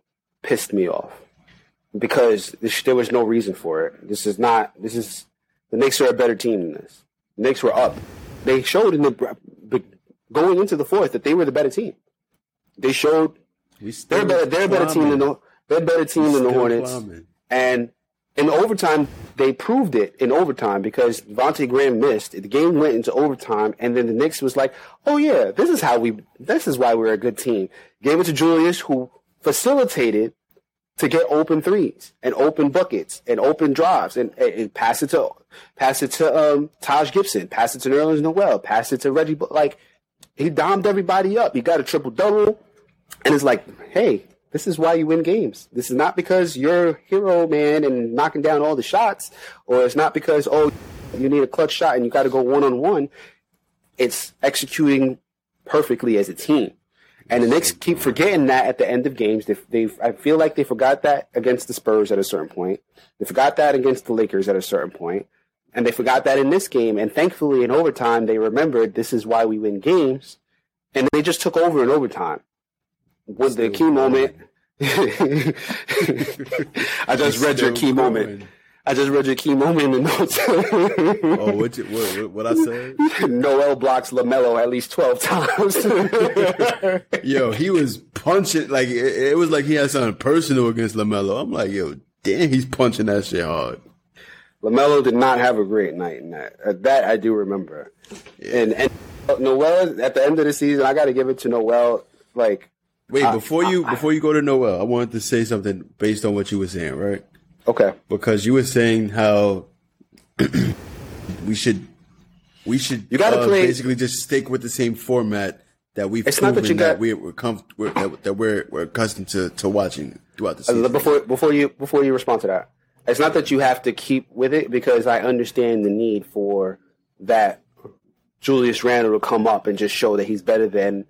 pissed me off because this, there was no reason for it. This is not. This is the Knicks are a better team than this. The Knicks were up. They showed in the going into the fourth that they were the better team. They showed they're better. They're a better team than the they're better team than the Hornets. And in overtime, they proved it in overtime because Vontae Graham missed. The game went into overtime, and then the Knicks was like, "Oh yeah, this is how we. This is why we're a good team." Gave it to Julius, who facilitated to get open threes and open buckets and open drives and, and, pass it to pass it to um, Taj Gibson, pass it to Nerlens Noel, pass it to Reggie. Like he domed everybody up. He got a triple double, and it's like, hey, this is why you win games. This is not because you're hero man and knocking down all the shots, or it's not because oh you need a clutch shot and you got to go one on one. It's executing perfectly as a team. And the Knicks keep forgetting that at the end of games. They, they, I feel like they forgot that against the Spurs at a certain point. They forgot that against the Lakers at a certain point, and they forgot that in this game. And thankfully, in overtime, they remembered this is why we win games, and they just took over in overtime. Was the key moment? I just read your key moment. I just read your key moment in the notes. Oh, what, you, what, what, what I said? Noel blocks LaMelo at least twelve times. Yo, he was punching like it, it was like he had something personal against LaMelo. I'm like, yo, damn, he's punching that shit hard. LaMelo did not have a great night in that. Uh, that I do remember. And and Noel at the end of the season, I got to give it to Noel. Like, Wait, before you before you go to Noel, I wanted to say something based on what you were saying, right? Okay, Because you were saying how we should we should You gotta uh, play- basically just stick with the same format that we've It's proven that that, got- we're, we're, comf- we're that, that we're we're accustomed to, to watching throughout the Uh, season. before before you before you respond to that, it's not that you have to keep with it because I understand the need for that Julius Randle to come up and just show that he's better than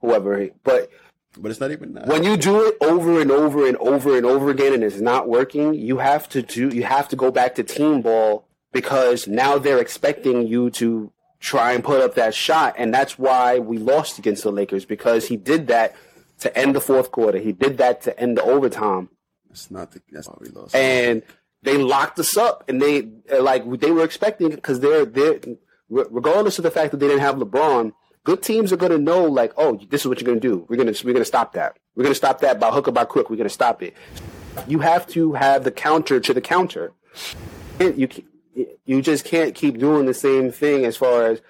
whoever. he- But but it's not even that. when you do it over and over and over and over again and it's not working, you have to do you have to go back to team ball because now they're expecting you to try and put up that shot and that's why we lost against the Lakers because he did that to end the fourth quarter. He did that to end the overtime It's not the, that's why we lost. and they locked us up and they like they were expecting because they're they're regardless of the fact that they didn't have LeBron, good teams are going to know like, oh, this is what you're going to do. We're going to we're going to stop that. We're going to stop that by hook or by crook. We're going to stop it. You have to have the counter to the counter. You you just can't keep doing the same thing as far as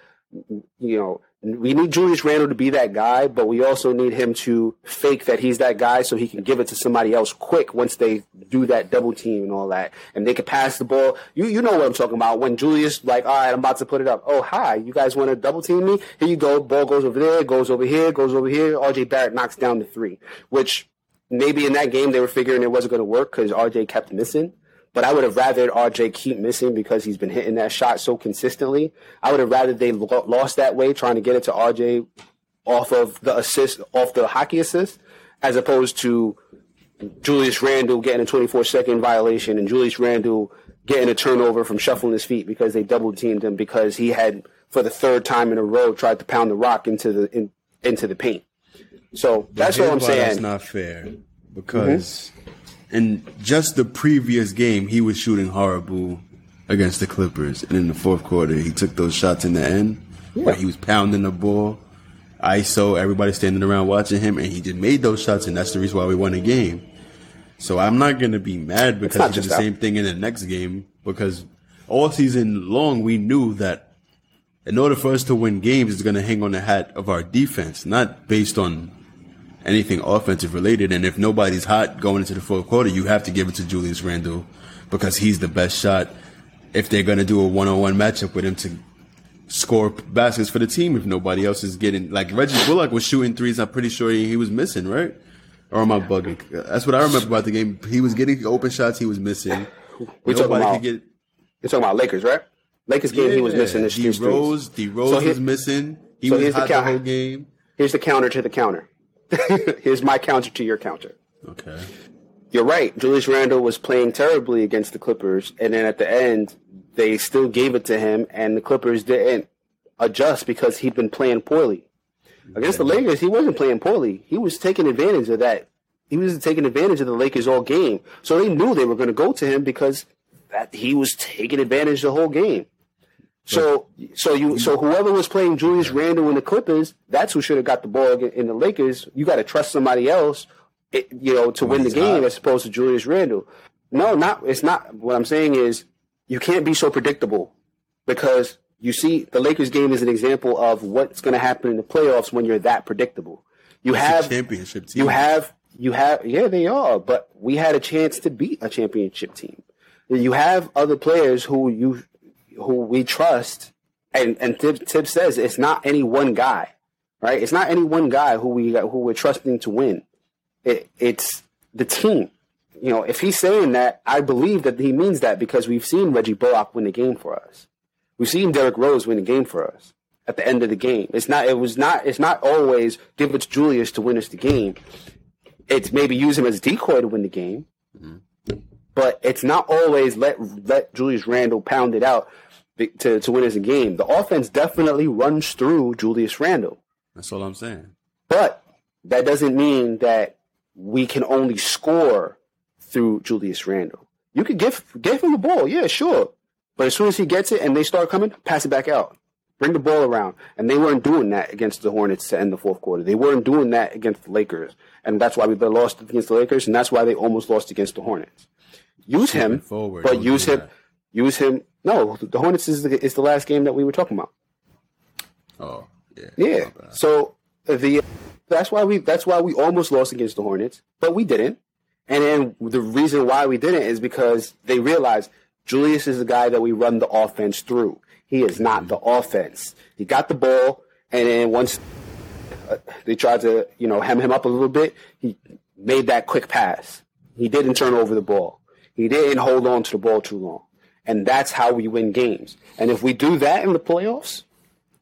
you know. We need Julius Randle to be that guy, but we also need him to fake that he's that guy so he can give it to somebody else quick once they do that double team and all that. And they can pass the ball. You you know what I'm talking about. When Julius like, all right, I'm about to put it up. Oh, hi, you guys want to double team me? Here you go. Ball goes over there, goes over here, goes over here. RJ Barrett knocks down the three, which maybe in that game they were figuring it wasn't going to work because RJ kept missing. But I would have rather RJ keep missing because he's been hitting that shot so consistently. I would have rather they lo- lost that way trying to get it to RJ off of the assist, off the hockey assist, as opposed to Julius Randle getting a 24 second violation and Julius Randle getting a turnover from shuffling his feet because they double teamed him because he had, for the third time in a row, tried to pound the rock into the in, into the paint. So that's what I'm saying. That's not fair because mm-hmm. In just the previous game, he was shooting horrible against the Clippers, and in the fourth quarter, he took those shots in the end where he was pounding the ball. ISO, everybody standing around watching him, and he just made those shots, and that's the reason why we won the game. So I'm not gonna be mad because he did the same thing in the next game because all season long we knew that in order for us to win games, it's going to hang on the hat of our defense, not based on anything offensive related. And if nobody's hot going into the fourth quarter, you have to give it to Julius Randle because he's the best shot. If they're going to do a one-on-one matchup with him to score baskets for the team, if nobody else is getting like Reggie Bullock was shooting threes, I'm pretty sure he, he was missing, right? Or am I bugging? That's what I remember about the game. He was getting open shots, he was missing. We talking about- get You're talking about Lakers, right? Lakers game, he was missing the D. Rose, D Rose So was missing. He so was here's the hot the, whole game. Here's the counter to the counter. Here's my counter to your counter. Okay. You're right. Julius Randle was playing terribly against the Clippers, and then at the end, they still gave it to him, and the Clippers didn't adjust because he'd been playing poorly. Against the Lakers, he wasn't playing poorly. He was taking advantage of that. He was taking advantage of the Lakers all game. So they knew they were going to go to him because that he was taking advantage the whole game. So, so you, so whoever was playing Julius Randle in the Clippers, that's who should have got the ball in the Lakers. You got to trust somebody else, you know, to win the game as opposed to Julius Randle. No, not. It's not. What I'm saying is, you can't be so predictable because you see the Lakers game is an example of what's going to happen in the playoffs when you're that predictable. You It's a have championship team. you have you have yeah they are, but we had a chance to beat a championship team. You have other players who you who we trust, and and Tib says it's not any one guy, right? It's not any one guy who we who we're trusting to win. It, it's the team. You know, if he's saying that, I believe that he means that because we've seen Reggie Bullock win the game for us. We've seen Derrick Rose win the game for us. at the end of the game. It's not. It was not. It's not always give it to Julius to win us the game. It's maybe use him as a decoy to win the game, mm-hmm. But it's not always let let Julius Randle pound it out to to win us a game. The offense definitely runs through Julius Randle. That's all I'm saying. But that doesn't mean that we can only score through Julius Randle. You could give give him the ball, yeah, sure. But as soon as he gets it and they start coming, pass it back out. Bring the ball around. And they weren't doing that against the Hornets to end the fourth quarter. They weren't doing that against the Lakers. And that's why we lost against the Lakers, and that's why they almost lost against the Hornets. Use him, forward, but don't use him. that. Use him. No, the Hornets is the, is the last game that we were talking about. Oh, yeah. Yeah. So the that's why we that's why we almost lost against the Hornets, but we didn't. And then the reason why we didn't is because they realized Julius is the guy that we run the offense through. He is not the offense. He got the ball, and then once uh, they tried to you know hem him up a little bit, he made that quick pass. He didn't turn over the ball. He didn't hold on to the ball too long. And that's how we win games. And if we do that in the playoffs,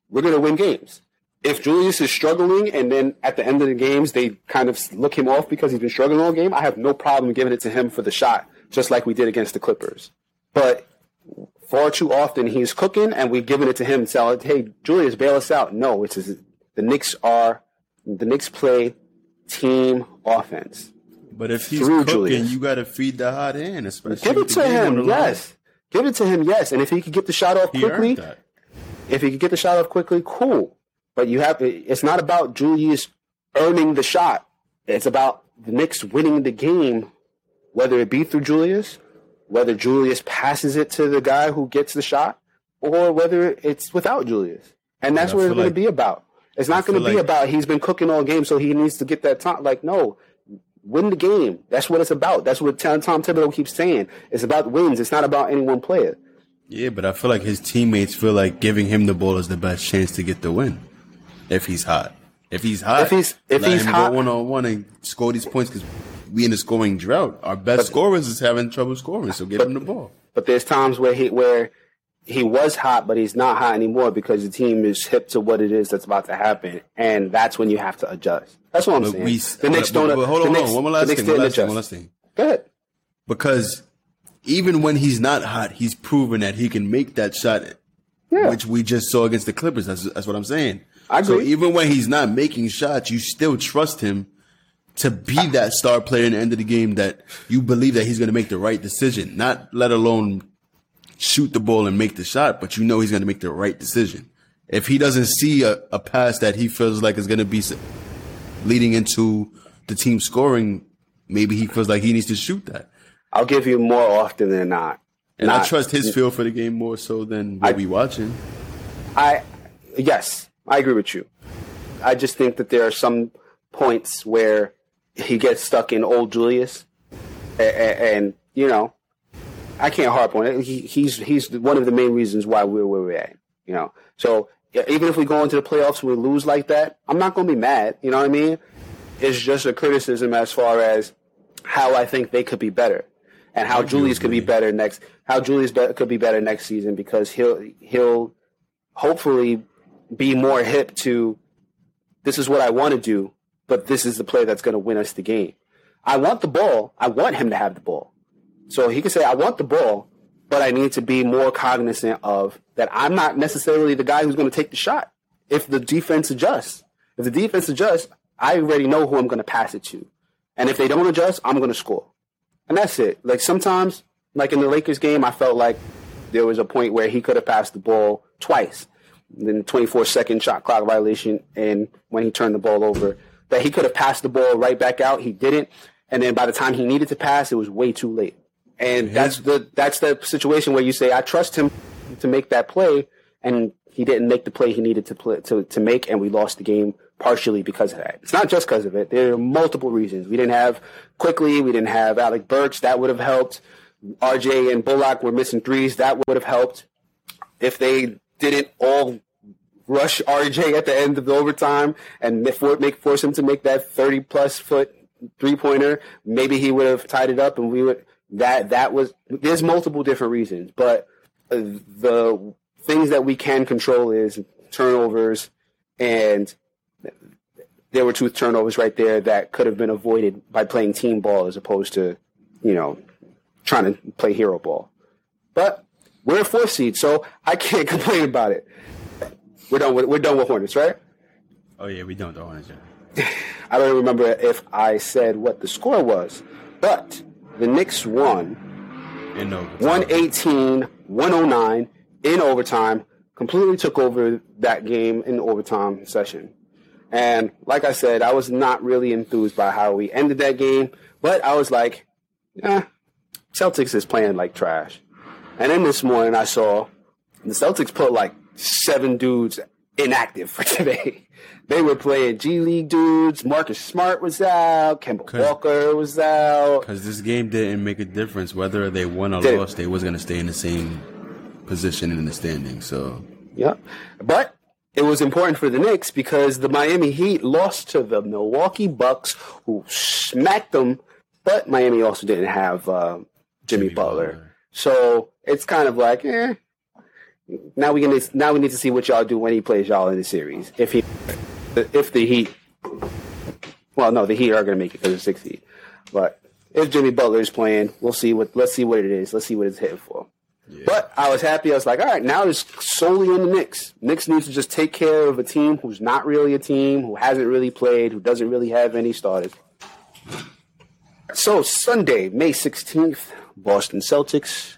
we're going to win games. If Julius is struggling and then at the end of the games they kind of look him off because he's been struggling all game, I have no problem giving it to him for the shot, just like we did against the Clippers. But far too often he's cooking and we're giving it to him and telling, hey, Julius, bail us out. No, it's the Knicks are, the Knicks play team offense. But if he's cooking, Julius. you got to feed the hot hand, especially Give it to him, yes. Give it to him, yes. And if he could get the shot off He quickly, if he could get the shot off quickly, cool. But you have it's not about Julius earning the shot. It's about the Knicks winning the game, whether it be through Julius, whether Julius passes it to the guy who gets the shot, or whether it's without Julius. And that's what it's feel going to be about. It's not going to be like- about he's been cooking all game, so he needs to get that time. Like, no, win the game. That's what it's about. That's what Tom Tom Thibodeau keeps saying. It's about wins. It's not about any one player. Yeah, but I feel like his teammates feel like giving him the ball is the best chance to get the win. If he's hot, if he's hot, If he's- if he's hot- one on one and score these points because we in a scoring drought. Our best scorers is having trouble scoring, so give him the ball. But there's times where he where he was hot, but he's not hot anymore because the team is hip to what it is that's about to happen, and that's when you have to adjust. That's what I'm But saying. we, the Knicks don't. but hold on, hold Knicks, on. One last thing. One last thing. One last thing. Go ahead. Because even when he's not hot, he's proven that he can make that shot, Yeah. which we just saw against the Clippers. That's, that's what I'm saying. I agree. So even when he's not making shots, you still trust him to be that star player in the end of the game that you believe that he's going to make the right decision, not let alone shoot the ball and make the shot, but you know he's going to make the right decision. If he doesn't see a, a pass that he feels like is going to be leading into the team scoring, maybe he feels like he needs to shoot that. I'll give you more often than not. And I trust his feel for the game more so than what I- we watching. I yes, I agree with you. I just think that there are some points where he gets stuck in old Julius, and, and you know, I can't harp on it. He, he's he's one of the main reasons why we're where we're at. You know, so even if we go into the playoffs and we lose like that, I'm not going to be mad. You know what I mean? It's just a criticism as far as how I think they could be better, and how Julius could be better next. How Julius be- could be better next season because he'll he'll hopefully be more hip to this is what I want to do, but this is the play that's going to win us the game. I want the ball. I want him to have the ball. So he can say, I want the ball, but I need to be more cognizant of that I'm not necessarily the guy who's going to take the shot. If the defense adjusts, if the defense adjusts, I already know who I'm going to pass it to. And if they don't adjust, I'm going to score. And that's it. Like sometimes, like in the Lakers game, I felt like there was a point where he could have passed the ball twice. Then 24 second shot clock violation, and when he turned the ball over, that he could have passed the ball right back out. He didn't, and then by the time he needed to pass, it was way too late. And that's the that's the situation where you say, I trust him to make that play, and he didn't make the play he needed to play to, to make, and we lost the game partially because of that. It's not just because of it. There are multiple reasons. We didn't have Quickley. We didn't have Alec Burks. That would have helped. RJ and Bullock were missing threes. That would have helped. If they didn't all rush RJ at the end of the overtime and make, for, make force him to make that thirty plus foot three pointer, maybe he would have tied it up, and we would. That that was. There's multiple different reasons, but uh, the things that we can control is turnovers, and there were two turnovers right there that could have been avoided by playing team ball as opposed to, you know, trying to play hero ball. But we're a fourth seed, so I can't complain about it. We're done with we're done with Hornets, right? Oh yeah, we don't. Don't want to. I don't remember if I said what the score was, but the Knicks won And no. 118 109 in overtime. Completely took over that game in the overtime session. And like I said, I was not really enthused by how we ended that game, but I was like, yeah, Celtics is playing like trash. And then this morning I saw the Celtics put like seven dudes inactive for today. They were playing G League dudes. Marcus Smart was out. Kemba Walker was out. Because this game didn't make a difference whether they won or lost. They was gonna stay in the same position in the standing. So Yeah. But it was important for the Knicks because the Miami Heat lost to the Milwaukee Bucks, who smacked them. But Miami also didn't have uh, Jimmy, Jimmy Butler. Butler. so it's kind of like, eh. Now we can now we need to see what y'all do when he plays y'all in the series. If he, if the Heat, well, no, the Heat are going to make it because it's six Heat. But if Jimmy Butler is playing, we'll see what let's see what it is. Let's see what it's hitting for. But I was happy. I was like, all right, now it's solely on the Knicks. Knicks needs to just take care of a team who's not really a team, who hasn't really played, who doesn't really have any starters. So Sunday, May sixteenth, Boston Celtics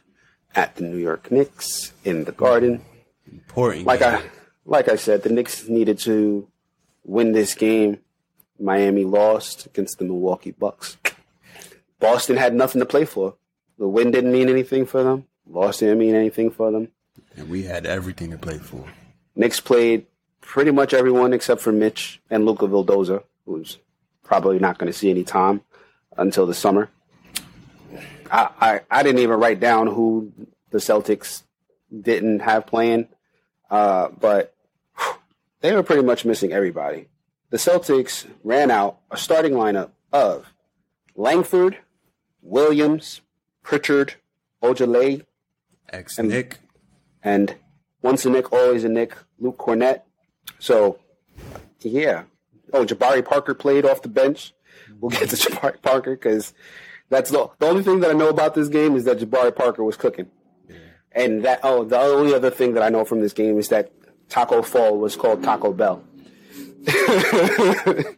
at the New York Knicks in the Garden. important. Like. I, like I said, the Knicks needed to win this game. Miami lost against the Milwaukee Bucks. Boston had nothing to play for. The win didn't mean anything for them. Loss didn't mean anything for them. and we had everything to play for. Knicks played pretty much everyone except for Mitch and Luca Vildoza, who's probably not going to see any time until the summer. I, I, I didn't even write down who the Celtics didn't have playing, uh, but they were pretty much missing everybody. The Celtics ran out a starting lineup of Langford, Williams, Pritchard, Ojeleye, Ex Knick. and once a Knick, always a Knick, Luke Kornet. So, yeah. Oh, Jabari Parker played off the bench. We'll get to Jabari Parker because that's the, the only thing that I know about this game is that Jabari Parker was cooking. And that, oh, the only other thing that I know from this game is that Tacko Fall was called Taco Bell. the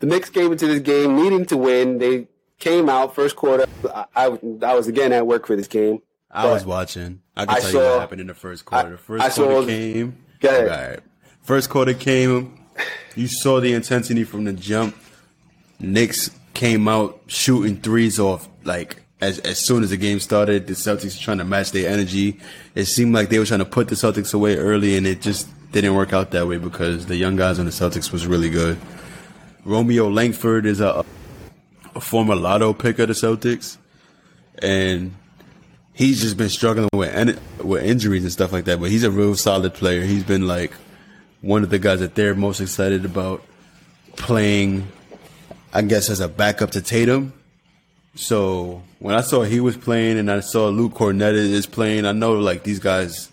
Knicks came into this game needing to win. They came out first quarter. I, I, I was again at work for this game. I was watching. I can I tell you saw- what happened in the first quarter. The first I saw- quarter came. Go. Right. First quarter came. You saw the intensity from the jump. Knicks came out shooting threes off like as as soon as the game started. The Celtics trying to match their energy. It seemed like they were trying to put the Celtics away early, and it just didn't work out that way because the young guys on the Celtics was really good. Romeo Langford is a, a former lotto pick of the Celtics, and he's just been struggling with with injuries and stuff like that. But he's a real solid player. He's been like one of the guys that they're most excited about playing. I guess as a backup to Tatum. So when I saw he was playing and I saw Luke Kornet is playing, I know like these guys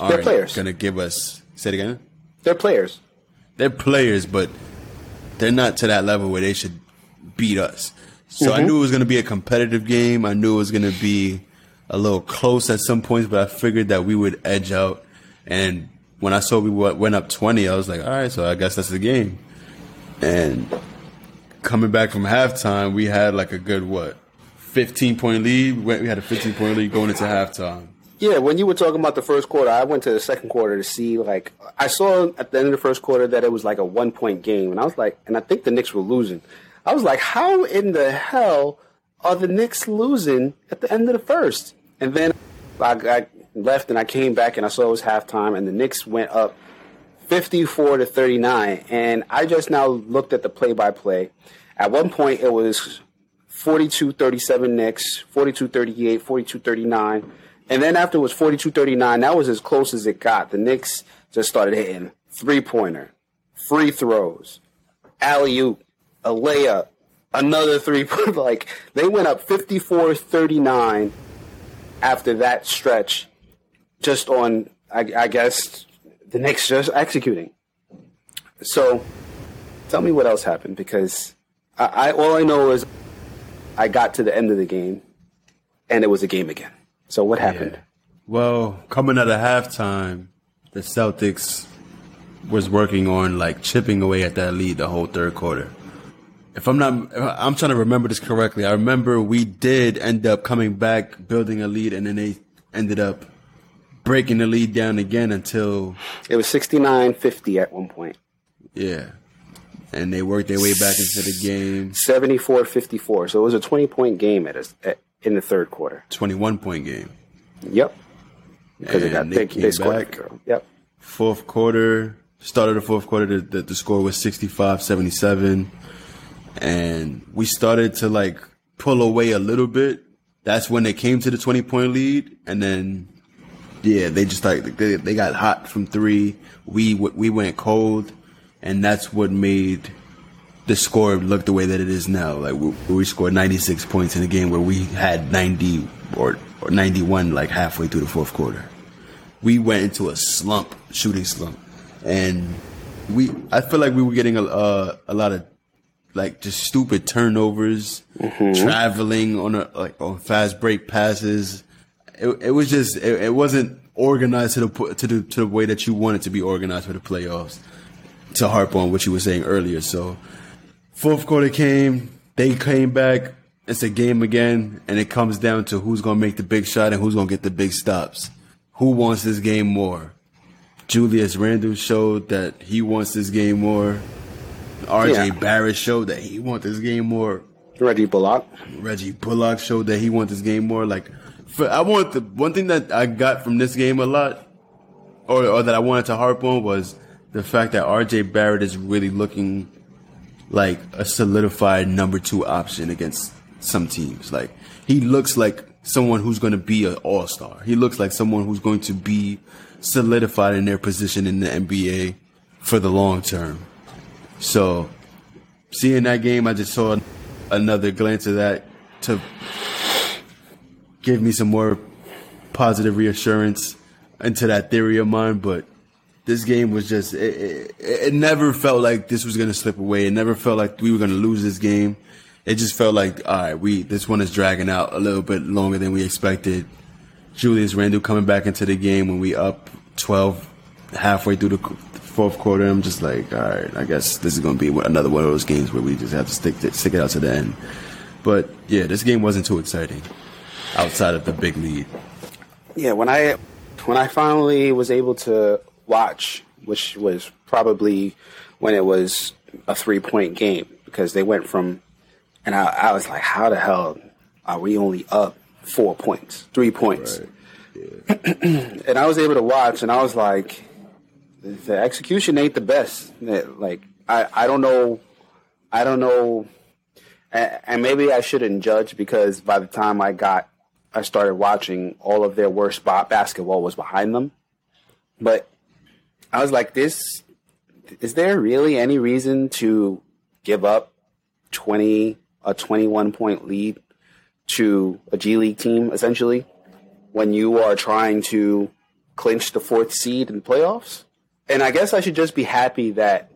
aren't gonna give us. Say it again. They're players. They're players, but they're not to that level where they should beat us. So I mm-hmm. knew it was going to be a competitive game. I knew it was going to be a little close at some points, but I figured that we would edge out. And when I saw we went up 20, I was like, all right, so I guess that's the game. And coming back from halftime, we had like a good, what, 15 point lead? We had a 15 point lead going into halftime. Yeah, when you were talking about the first quarter, I went to the second quarter to see like I saw at the end of the first quarter that it was like a one point game, and I was like, and I think the Knicks were losing. I was like, how in the hell are the Knicks losing at the end of the first? And then I, I left and I came back and I saw it was halftime, and the Knicks went up 54 to 39. And I just now looked at the play by play. At one point, it was 42 37 Knicks, 42 38, 42 39. And then after it was 42 39, that was as close as it got. The Knicks just started hitting three pointer, free throws, alley oop, a layup, another three pointer. Like they went up 54 39 after that stretch just on, I, I guess, the Knicks just executing. So, tell me what else happened because I, I all I know is I got to the end of the game, and it was a game again. So what happened? Well, coming out of halftime, the Celtics was working on like chipping away at that lead the whole third quarter. If I'm not, I'm trying to remember this correctly. I remember we did end up coming back, building a lead, and then they ended up breaking the lead down again until It was 69-50 at one point. yeah, and they worked their way back into the game. 74-54. So it was a 20-point game at, us at in the third quarter. Twenty-one point game. Yep. Because they got And they they, they scored. back. a. Yep. fourth quarter, started the fourth quarter, the, the, the score was 65 77. And we started to like pull away a little bit. That's when they came to the 20 point lead. And then, yeah, they just like, they, they got hot from three. We, we went cold. And that's what made the score look the way that it is now. Like we, we scored 96 points in a game where we had 90 or, or 91 like halfway through the fourth quarter we went into a slump, shooting slump, and we. I feel like we were getting a uh, a lot of like just stupid turnovers, traveling on a like on fast break passes. It, it was just it, it wasn't organized to the to the to the way that you wanted to be organized for the playoffs. To harp on what you were saying earlier, so fourth quarter came, they came back. It's a game again, and it comes down to who's gonna make the big shot and who's gonna get the big stops. Who wants this game more? Julius Randle showed that he wants this game more. RJ Yeah. Barrett showed that he wants this game more. Reggie Bullock. Reggie Bullock showed that he wants this game more. Like, for, I want the one thing that I got from this game a lot, or, or that I wanted to harp on was the fact that RJ Barrett is really looking like a solidified number two option against some teams. Like, he looks like someone who's going to be an all star. He looks like someone who's going to be solidified in their position in the NBA for the long term. So, seeing that game, I just saw another glance of that to give me some more positive reassurance into that theory of mine. But this game was just, it, it, it never felt like this was going to slip away. It never felt like we were going to lose this game. It just felt like, all right, we, this one is dragging out a little bit longer than we expected. Julius Randle coming back into the game when we up 12 halfway through the fourth quarter. I'm just like, all right, I guess this is going to be another one of those games where we just have to stick it, stick it out to the end. But yeah, this game wasn't too exciting outside of the big lead. Yeah, when I when I finally was able to watch, which was probably when it was a three point game, because they went from, and I, I was like, how the hell are we only up four points, three points? and I was able to watch, and I was like, the execution ain't the best. Like I, I don't know, I don't know, and, and maybe I shouldn't judge because by the time I got, I started watching, all of their worst ba- basketball was behind them. But I was like, this, is there really any reason to give up twenty a twenty one point lead to a G League team essentially when you are trying to clinch the fourth seed in the playoffs? And I guess I should just be happy that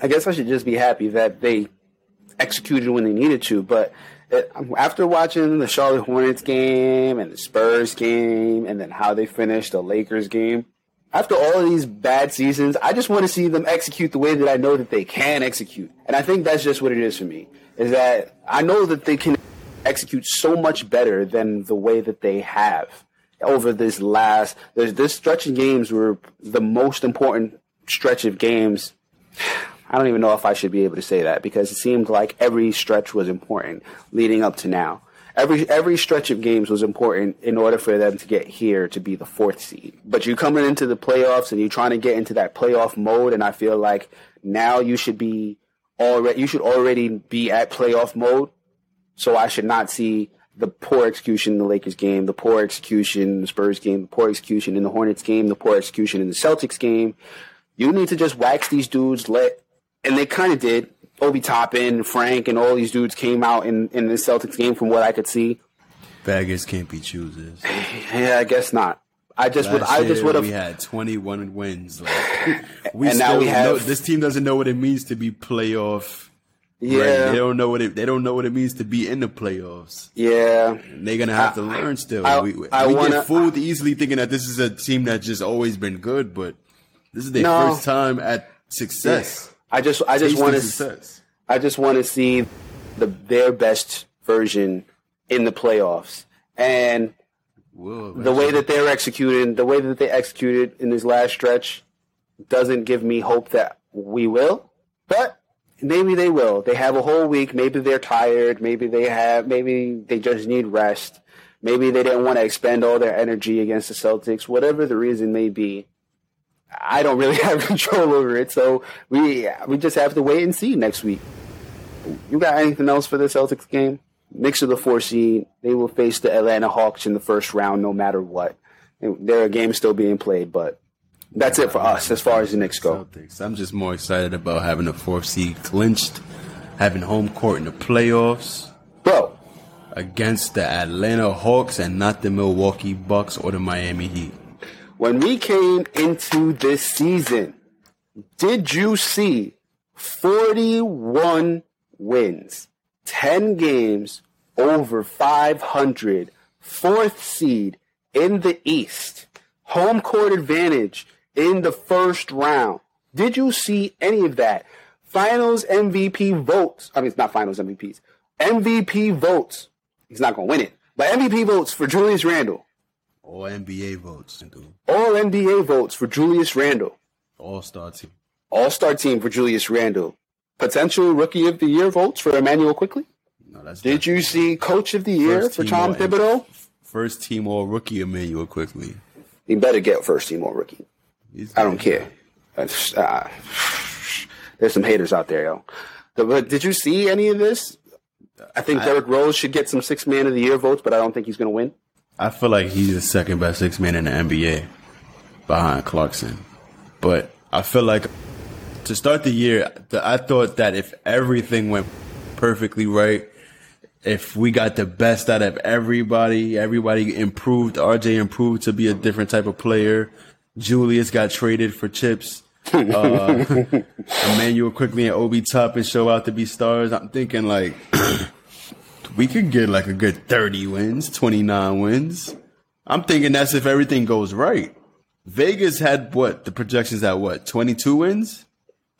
I guess I should just be happy that they executed when they needed to. But Uh, after watching the Charlotte Hornets game and the Spurs game, and then how they finished the Lakers game, after all of these bad seasons, I just want to see them execute the way that I know that they can execute. And I think that's just what it is for me. Is that I know that they can execute so much better than the way that they have over this last. This stretch of games were the most important stretch of games I don't even know if I should be able to say that because it seemed like every stretch was important leading up to now. Every every stretch of games was important in order for them to get here to be the fourth seed. But you're coming into the playoffs and you're trying to get into that playoff mode, and I feel like now you should be already you should already be at playoff mode. So I should not see the poor execution in the Lakers game, the poor execution in the Spurs game, the poor execution in the Hornets game, the poor execution in the Celtics game. You need to just wax these dudes, let and they kind of did. Obi Toppin, Frank, and all these dudes came out in, in the Celtics game from what I could see. Beggars can't be choosers. Yeah, I guess not. I just would. I just would We had 21 wins. Like, we And now still we have- know, this team doesn't know what it means to be playoff. Yeah, ready. They don't know what it. They don't know what it means to be in the playoffs. yeah. And they're gonna have to learn still. I- we I we wanna- get fooled easily thinking that this is a team that's just always been good, but this is their No. first time at success. I just. I just want to. I just want to see the their best version in the playoffs, and Whoa, the way that they're executing, the way that they executed in this last stretch, doesn't give me hope that we will. But maybe they will. They have a whole week. Maybe they're tired. Maybe they have. Maybe they just need rest. Maybe they didn't want to expend all their energy against the Celtics. Whatever the reason may be, I don't really have control over it. So we we just have to wait and see next week. You got anything else for the Celtics game? Knicks are the four seed. They will face the Atlanta Hawks in the first round, no matter what. There are games still being played, but that's it for us as far as the Knicks go. Celtics. I'm just more excited about having the fourth seed clinched, having home court in the playoffs Bro, against the Atlanta Hawks and not the Milwaukee Bucks or the Miami Heat. When we came into this season, did you see 41 wins, 10 games over 500, fourth seed in the East, home court advantage in the first round? Did you see any of that? Finals MVP votes. I mean, it's not finals MVPs. MVP votes. He's not going to win it. But MVP votes for Julius Randle. All NBA votes, dude. All NBA votes for Julius Randle. All star team. All star team for Julius Randle. Potential rookie of the year votes for Immanuel Quickley. No, that's Did you see coach of the year for Tom Thibodeau? first team all rookie Immanuel Quickley? He better get first team all rookie. He's I don't care. Uh, there's some haters out there, yo. But did you see any of this? I think Derrick Rose should get some six man of the year votes, but I don't think he's going to win. I feel like he's the second best six man in the NBA behind Clarkson. But I feel like to start the year, I thought that if everything went perfectly right, if we got the best out of everybody, everybody improved, RJ improved to be a different type of player, Julius got traded for chips. Uh, Immanuel Quickley and Obi Toppin show out to be stars. I'm thinking like we could get like a good 30 wins, 29 wins. I'm thinking that's if everything goes right. Vegas had what? The projections at what? 22 wins?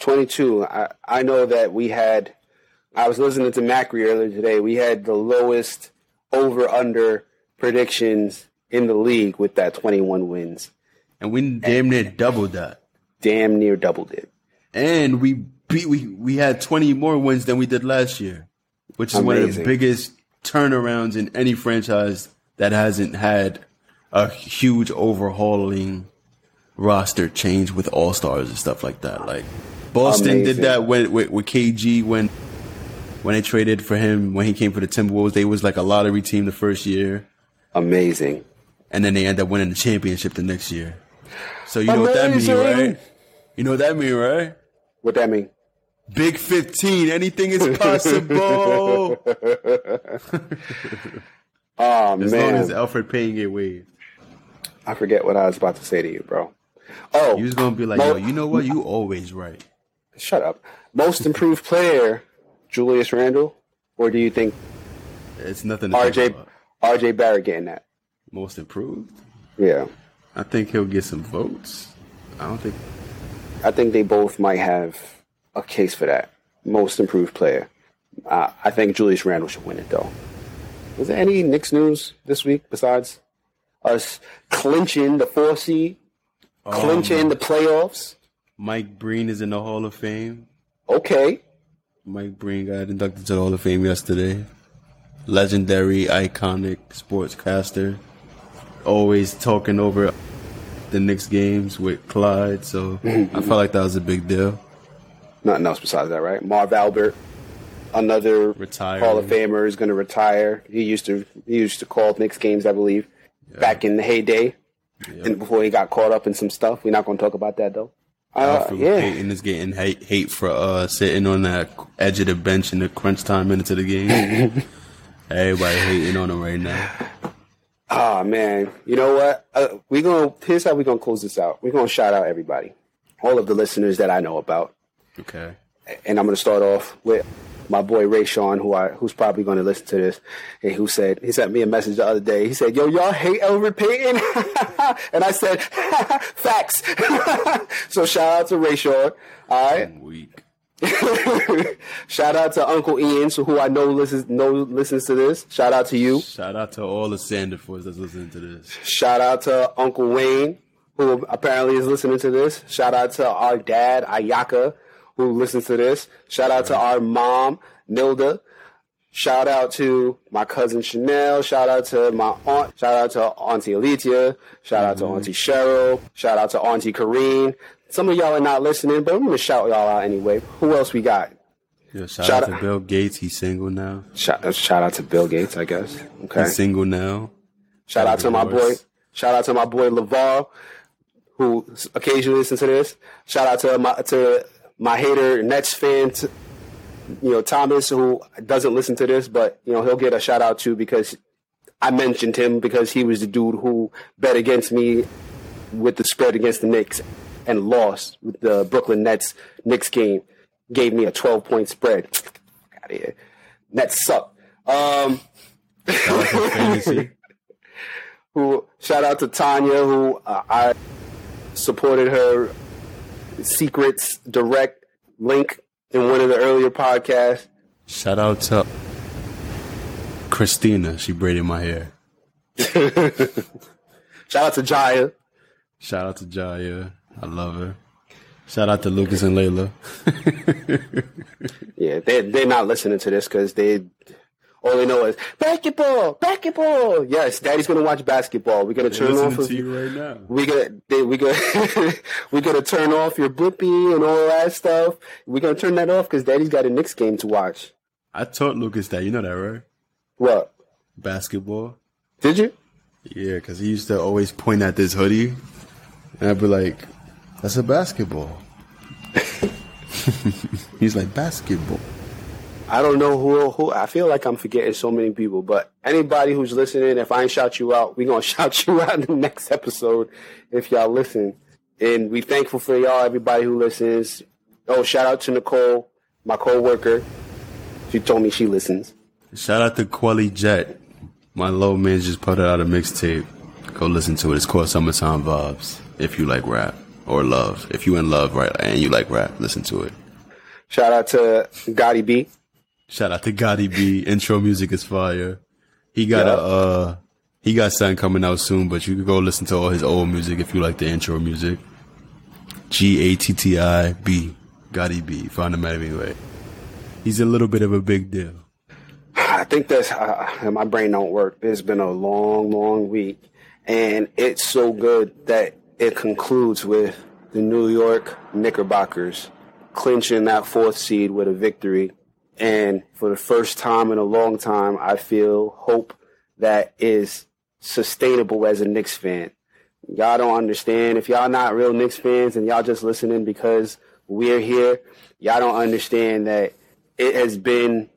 22. I, I know that we had, I was listening to Macri earlier today. We had the lowest over under predictions in the league with that 21 wins. And we damn near doubled that. Damn near doubled it. And we beat, we, we had 20 more wins than we did last year, which is one of the biggest turnarounds in any franchise that hasn't had a huge overhauling roster change with all stars and stuff like that. Like Boston Amazing. did that with, with, with KG when when they traded for him when he came for the Timberwolves. They was like a lottery team the first year, Amazing. and then they end up winning the championship the next year. So you know what that means, right? You know what that means, right? What that mean? Big 15, anything is possible. Oh, as long as Elfrid Payton get waived. I forget what I was about to say to you, bro. Oh, You was gonna be like, Mo- yo, you know what? You always right. shut up. Most improved player, Julius Randle? Or do you think It's nothing to RJ. RJ Barrett getting that? Most improved. Yeah. I think he'll get some votes. I don't think I think they both might have a case for that. Most improved player. Uh, I think Julius Randle should win it, though. Was there any Knicks news this week besides us clinching the four seed, clinching the playoffs? Mike Breen is in the Hall of Fame. Okay. Mike Breen got inducted to the Hall of Fame yesterday. Legendary, iconic sportscaster. Always talking over the Knicks games with Clyde. So I felt like that was a big deal. Nothing else besides that, right? Marv Albert, another Retiring. Hall of Famer, is going to retire. He used to he used to call Knicks games, I believe, back in the heyday, and before he got caught up in some stuff. We're not going to talk about that though. Uh, yeah, Payton is getting hate, hate for uh, sitting on that edge of the bench in the crunch time minutes of the game. Everybody hating on him right now. Ah man, you know what? Uh, we gonna here's how we gonna close this out. We're gonna shout out everybody, all of the listeners that I know about, Okay. and I'm gonna start off with my boy Ray Sean, who I who's probably gonna listen to this, and who said he sent me a message the other day. He said, "Yo, y'all hate Elfrid Payton," and I said, "Facts." so shout out to Ray Sean. All right. I'm weak. Shout out to Uncle Ian, so who I know listens know listens to this. Shout out to you. Shout out to all the Sanderfords that's listening to this. Shout out to Uncle Wayne, who apparently is listening to this. Shout out to our dad, Ayaka, who listens to this. Shout out to our mom, Nilda. Shout out to my cousin Chanel. Shout out to my aunt. Shout out to Auntie Alethea. Shout out to Auntie Cheryl. Shout out to Auntie Kareen. Some of y'all are not listening, but I'm gonna shout y'all out anyway. Who else we got? Yo, shout, Shout out to out- Bill Gates. He's single now. Shout, shout out to Bill Gates, I guess. Okay. He's single now. Shout out to my boy. Shout out to my boy Lavar, who occasionally listens to this. Shout out to my to my hater Nets fan, t- you know Thomas, who doesn't listen to this, but you know he'll get a shout out too because I mentioned him because he was the dude who bet against me with the spread against the Knicks and lost with the Brooklyn Nets Knicks game. Gave me a twelve point spread. Out of here. Nets suck. Um, Shout out to Fantasy. who shout out to Tanya, who uh, I supported her secrets direct link in one of the earlier podcasts. Shout out to Christina. She braided my hair. Shout out to Jaya. Shout out to Jaya. I love her. Shout out to Lucas and Layla. Yeah, they they're not listening to this because they all they know is basketball, basketball. Yes, Daddy's gonna watch basketball. We're gonna turn off. to you right now. We gonna they, we gonna we gonna turn off your blippy and all that stuff. We're gonna turn that off because Daddy's got a Knicks game to watch. I taught Lucas that. You know that, right? What? Basketball. Did you? Yeah, because he used to always point at this hoodie, and I'd be like, "That's a basketball." He's like, "Basketball." I don't know who who I feel like I'm forgetting so many people, but anybody who's listening, if I ain't shout you out, we gonna shout you out in the next episode if y'all listen. And we thankful for y'all, everybody who listens. Oh, shout out to Nicole, my co-worker. She told me she listens. Shout out to Quelly Jet. My low man just put out a mixtape. Go listen to it. It's called Summertime Vibes. If you like rap or love, if you in love, right, and you like rap, listen to it. Shout out to Gotti B. Shout out to Gotti B. Intro music is fire. He got Yeah. a uh, he got something coming out soon, but you can go listen to all his old music if you like the intro music. G A T T I B. Gotti B. Find him out anyway. He's a little bit of a big deal. I think that's uh, my brain don't work. It's been a long, long week, and it's so good that it concludes with the New York Knickerbockers clinching that fourth seed with a victory. And for the first time in a long time, I feel hope that is sustainable as a Knicks fan. Y'all don't understand. If y'all not real Knicks fans and y'all just listening because we're here, y'all don't understand that it has been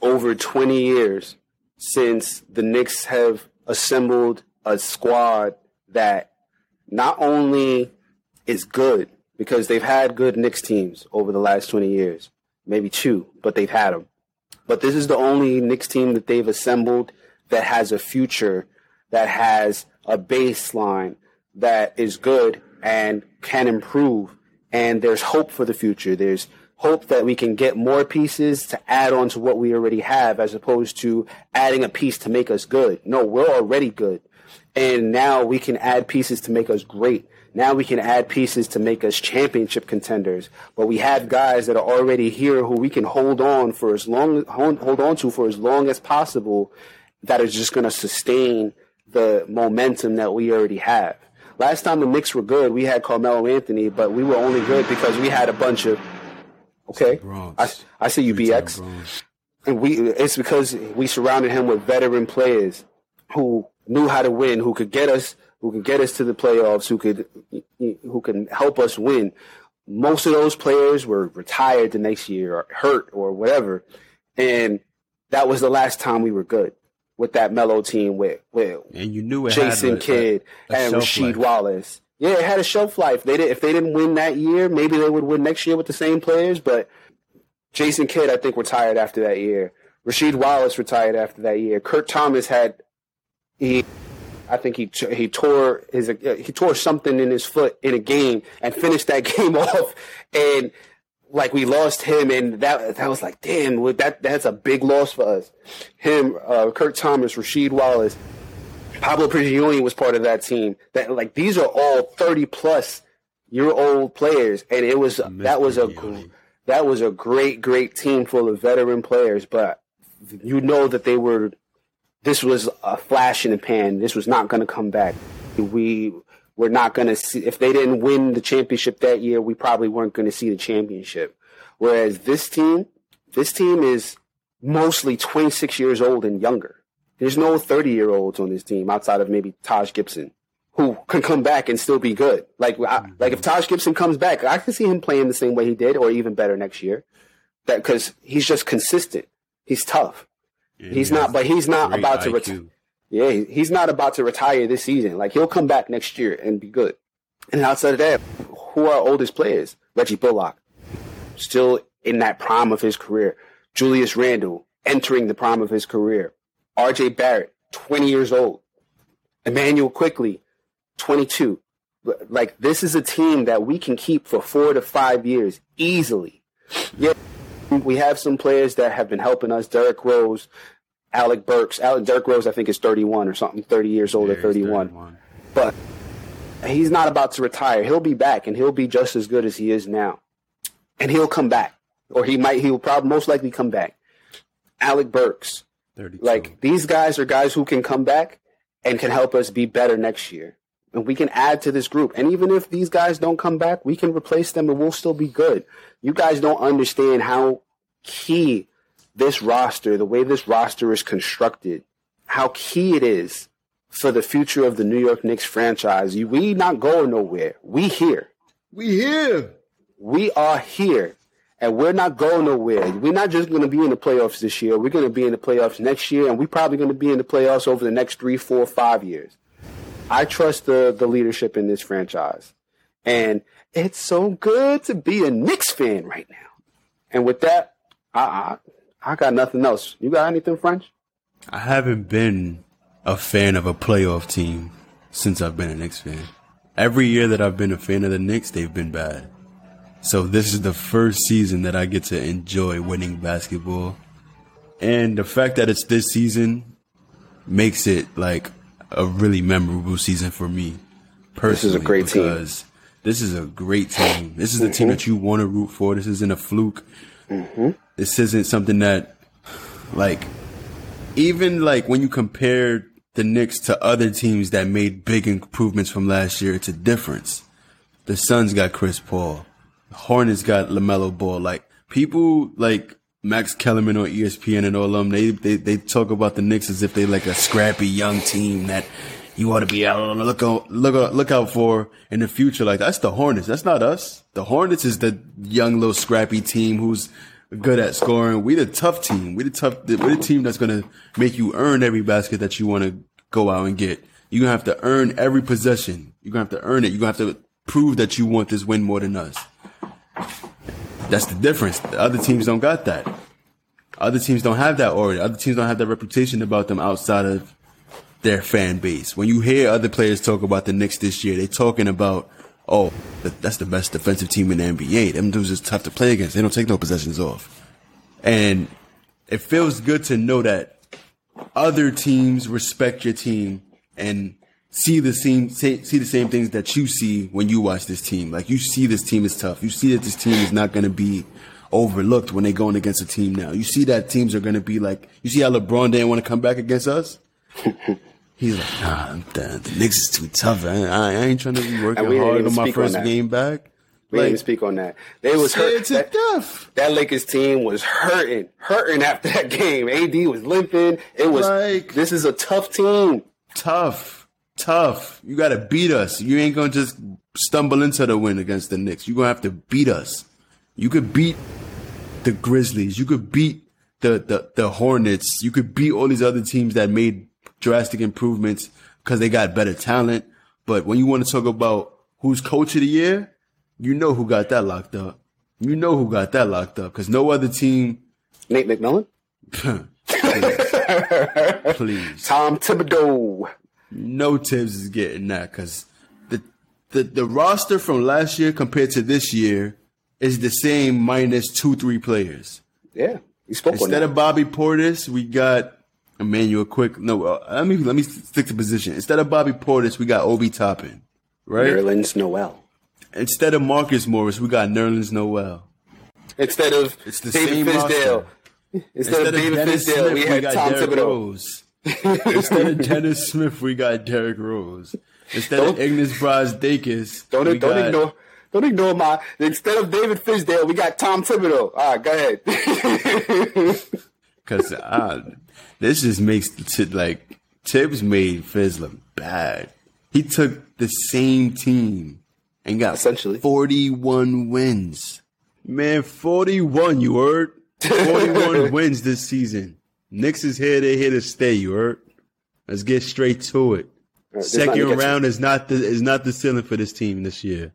over 20 years since the Knicks have assembled a squad that not only is good because they've had good Knicks teams over the last 20 years, maybe two, but they've had them. But this is the only Knicks team that they've assembled that has a future, that has a baseline that is good and can improve. And there's hope for the future. There's hope that we can get more pieces to add on to what we already have as opposed to adding a piece to make us good. No, we're already good. And now we can add pieces to make us great. Now we can add pieces to make us championship contenders. But we have guys that are already here who we can hold on for as long hold, hold on to for as long as possible that is just going to sustain the momentum that we already have. Last time the Knicks were good, we had Carmelo Anthony, but we were only good because we had a bunch of okay. I, I see you, BX. And we it's because we surrounded him with veteran players who knew how to win, who could get us, who could get us to the playoffs, who could who can help us win. Most of those players were retired the next year or hurt or whatever. And that was the last time we were good. with that mellow team with with And you knew it Jason had a- Kidd a- a and Rasheed life. Wallace. Yeah, it had a shelf life. They did if they didn't win that year, maybe they would win next year with the same players. But Jason Kidd, I think, retired after that year. Rasheed Wallace retired after that year. Kurt Thomas had he, I think he he tore his uh, he tore something in his foot in a game and finished that game off, and like we lost him, and that that was like damn, that that's a big loss for us. Him, uh, Kurt Thomas, Rasheed Wallace. Pablo Prigioni was part of that team. That like these are all thirty plus year old players, and it was miss that was a that was a great great team full of veteran players. But you know that they were this was a flash in the pan. This was not going to come back. We were not going to see if they didn't win the championship that year. We probably weren't going to see the championship. Whereas this team, this team is mostly 26 years old and younger. There's no 30 year olds on this team outside of maybe Taj Gibson, who can come back and still be good. Like, I, like if Taj Gibson comes back, I can see him playing the same way he did, or even better next year. That because he's just consistent. He's tough. And He's not, but he's not about to retire. Yeah, he's not about to retire this season. Like he'll come back next year and be good. And outside of that, who are our oldest players? Reggie Bullock, still in that prime of his career. Julius Randle entering the prime of his career. R.J. Barrett, 20 years old. Immanuel Quickley, 22. Like this is a team that we can keep for four to five years easily. Yeah, we have some players that have been helping us. Derrick Rose, Alec Burks. Alec Derrick Rose, I think, is 31 or something, 30 years old Yeah, or 31. 31. But he's not about to retire. He'll be back, and he'll be just as good as he is now. And he'll come back, or he might. He'll probably most likely come back. Alec Burks, 32. like these guys are guys who can come back and can help us be better next year. And we can add to this group. And even if these guys don't come back, we can replace them and we'll still be good. You guys don't understand how key this roster, the way this roster is constructed, how key it is for the future of the New York Knicks franchise. We not going nowhere. We here. we here. We are here. And we're not going nowhere. We're not just going to be in the playoffs this year. We're going to be in the playoffs next year, and we're probably going to be in the playoffs over the next three, four, five years. I trust the the leadership in this franchise, and it's so good to be a Knicks fan right now. And with that, I I, I got nothing else. You got anything, French? I haven't been a fan of a playoff team since I've been a Knicks fan. Every year that I've been a fan of the Knicks, they've been bad. So this is the first season that I get to enjoy winning basketball. And the fact that it's this season makes it like a really memorable season for me personally. is a great team. because This is a great team. This is the team mm-hmm. that you want to root for. This isn't a fluke. Mm-hmm. This isn't something that, like, even like when you compare the Knicks to other teams that made big improvements from last year, it's a difference. The Suns got Chris Paul. The Hornets got LaMelo Ball. Like people like Max Kellerman on ESPN and all of them, they, they, they talk about the Knicks as if they like a scrappy young team that you ought to be out on the look out, look look out for in the future. Like that's the Hornets. That's not us. The Hornets is the young little scrappy team who's good at scoring. We the tough team. We the tough. We the team that's gonna make you earn every basket that you want to go out and get. You're gonna have to earn every possession. You're gonna have to earn it. You're gonna have to prove that you want this win more than us. That's the difference. The other teams don't got that. Other teams don't have that aura. Other teams don't have that reputation about them outside of their fan base. When you hear other players talk about the Knicks this year, they're talking about, oh, that's the best defensive team in the NBA. Them dudes is tough to play against. They don't take no possessions off. And it feels good to know that other teams respect your team and see the same see the same things that you see when you watch this team. Like you see this team is tough. You see that this team is not going to be overlooked when they're going against a team now. You see that teams are going to be like. You see how LeBron didn't want to come back against us. He's like, nah, the, the Knicks is too tough. I, I ain't trying to be working And we didn't hard on my speak on first game back. We didn't speak on that. They was hurt. to That, death. that Lakers team was hurting, hurting after that game. AD was limping. It was. Like- this is a tough team. tough, tough. You got to beat us. You ain't gonna just stumble into the win against the Knicks. You're gonna have to beat us. You could beat the Grizzlies. You could beat the, the, the Hornets. You could beat all these other teams that made drastic improvements because they got better talent. But when you want to talk about who's coach of the year, you know who got that locked up. You know who got that locked up because no other team. Nate McMillan, please, please. Tom Thibodeau. No Thibs is getting that because the, the the roster from last year compared to this year is the same minus two three players. Yeah, spoke Instead of Bobby Portis, we got Immanuel Quick. No, uh, let me let me stick to position. Instead of Bobby Portis, we got Obi Toppin. Right. Nerlens Noel. Instead of Marcus Morris, we got Nerlens Noel. Instead of It's the David same Fizdale. roster. Instead, of David Fizdale, Smith, we had Tom Derrick Thibodeau. Rose. Instead of Dennis Smith, we got Derrick Rose. Instead of Don't- Ignas Brazdeikis, Don't we don't got, ignore. Don't ignore my. Instead of David Fizdale, we got Tom Thibodeau. All right, go ahead. Because uh, this just makes t- like Thibs made Fizz look bad. He took the same team and got Essentially. 41 wins. Man, 41, you heard? 41 wins this season. Knicks is here, they're here to stay, you heard? Let's get straight to it. to Second round is not the is not the ceiling for this team this year.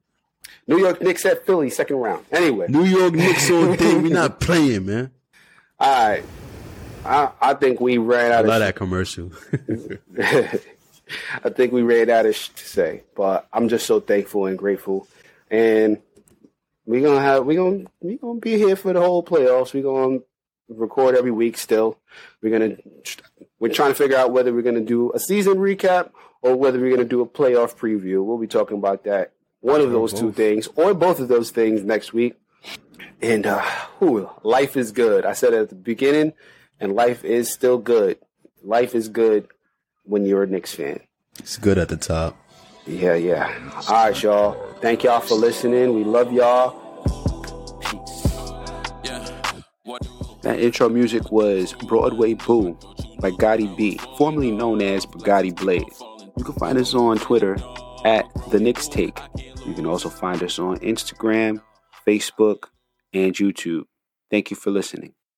New York Knicks at Philly, second round. Anyway, New York Knicks all day, we not playing, man. all right. I, I think we ran out Love of. that commercial. I think we ran out of sh- to say, but I'm just so thankful and grateful, and we're gonna have we gonna we gonna be here for the whole playoffs. We're gonna record every week. Still, we're gonna we're trying to figure out whether we're gonna do a season recap or whether we're gonna do a playoff preview. We'll be talking about that. One of those two things, or both of those things next week. And uh, whew, life is good. I said at the beginning, and life is still good. Life is good when you're a Knicks fan. it's good at the top. Yeah, yeah. All right, y'all. Thank y'all for listening. We love y'all. Peace. Yeah. What? That intro music was Broadway Boom by Gotti B, formerly known as Bugatti Blaze. You can find us on Twitter at The Knicks Take. You can also find us on Instagram, Facebook, and YouTube. Thank you for listening.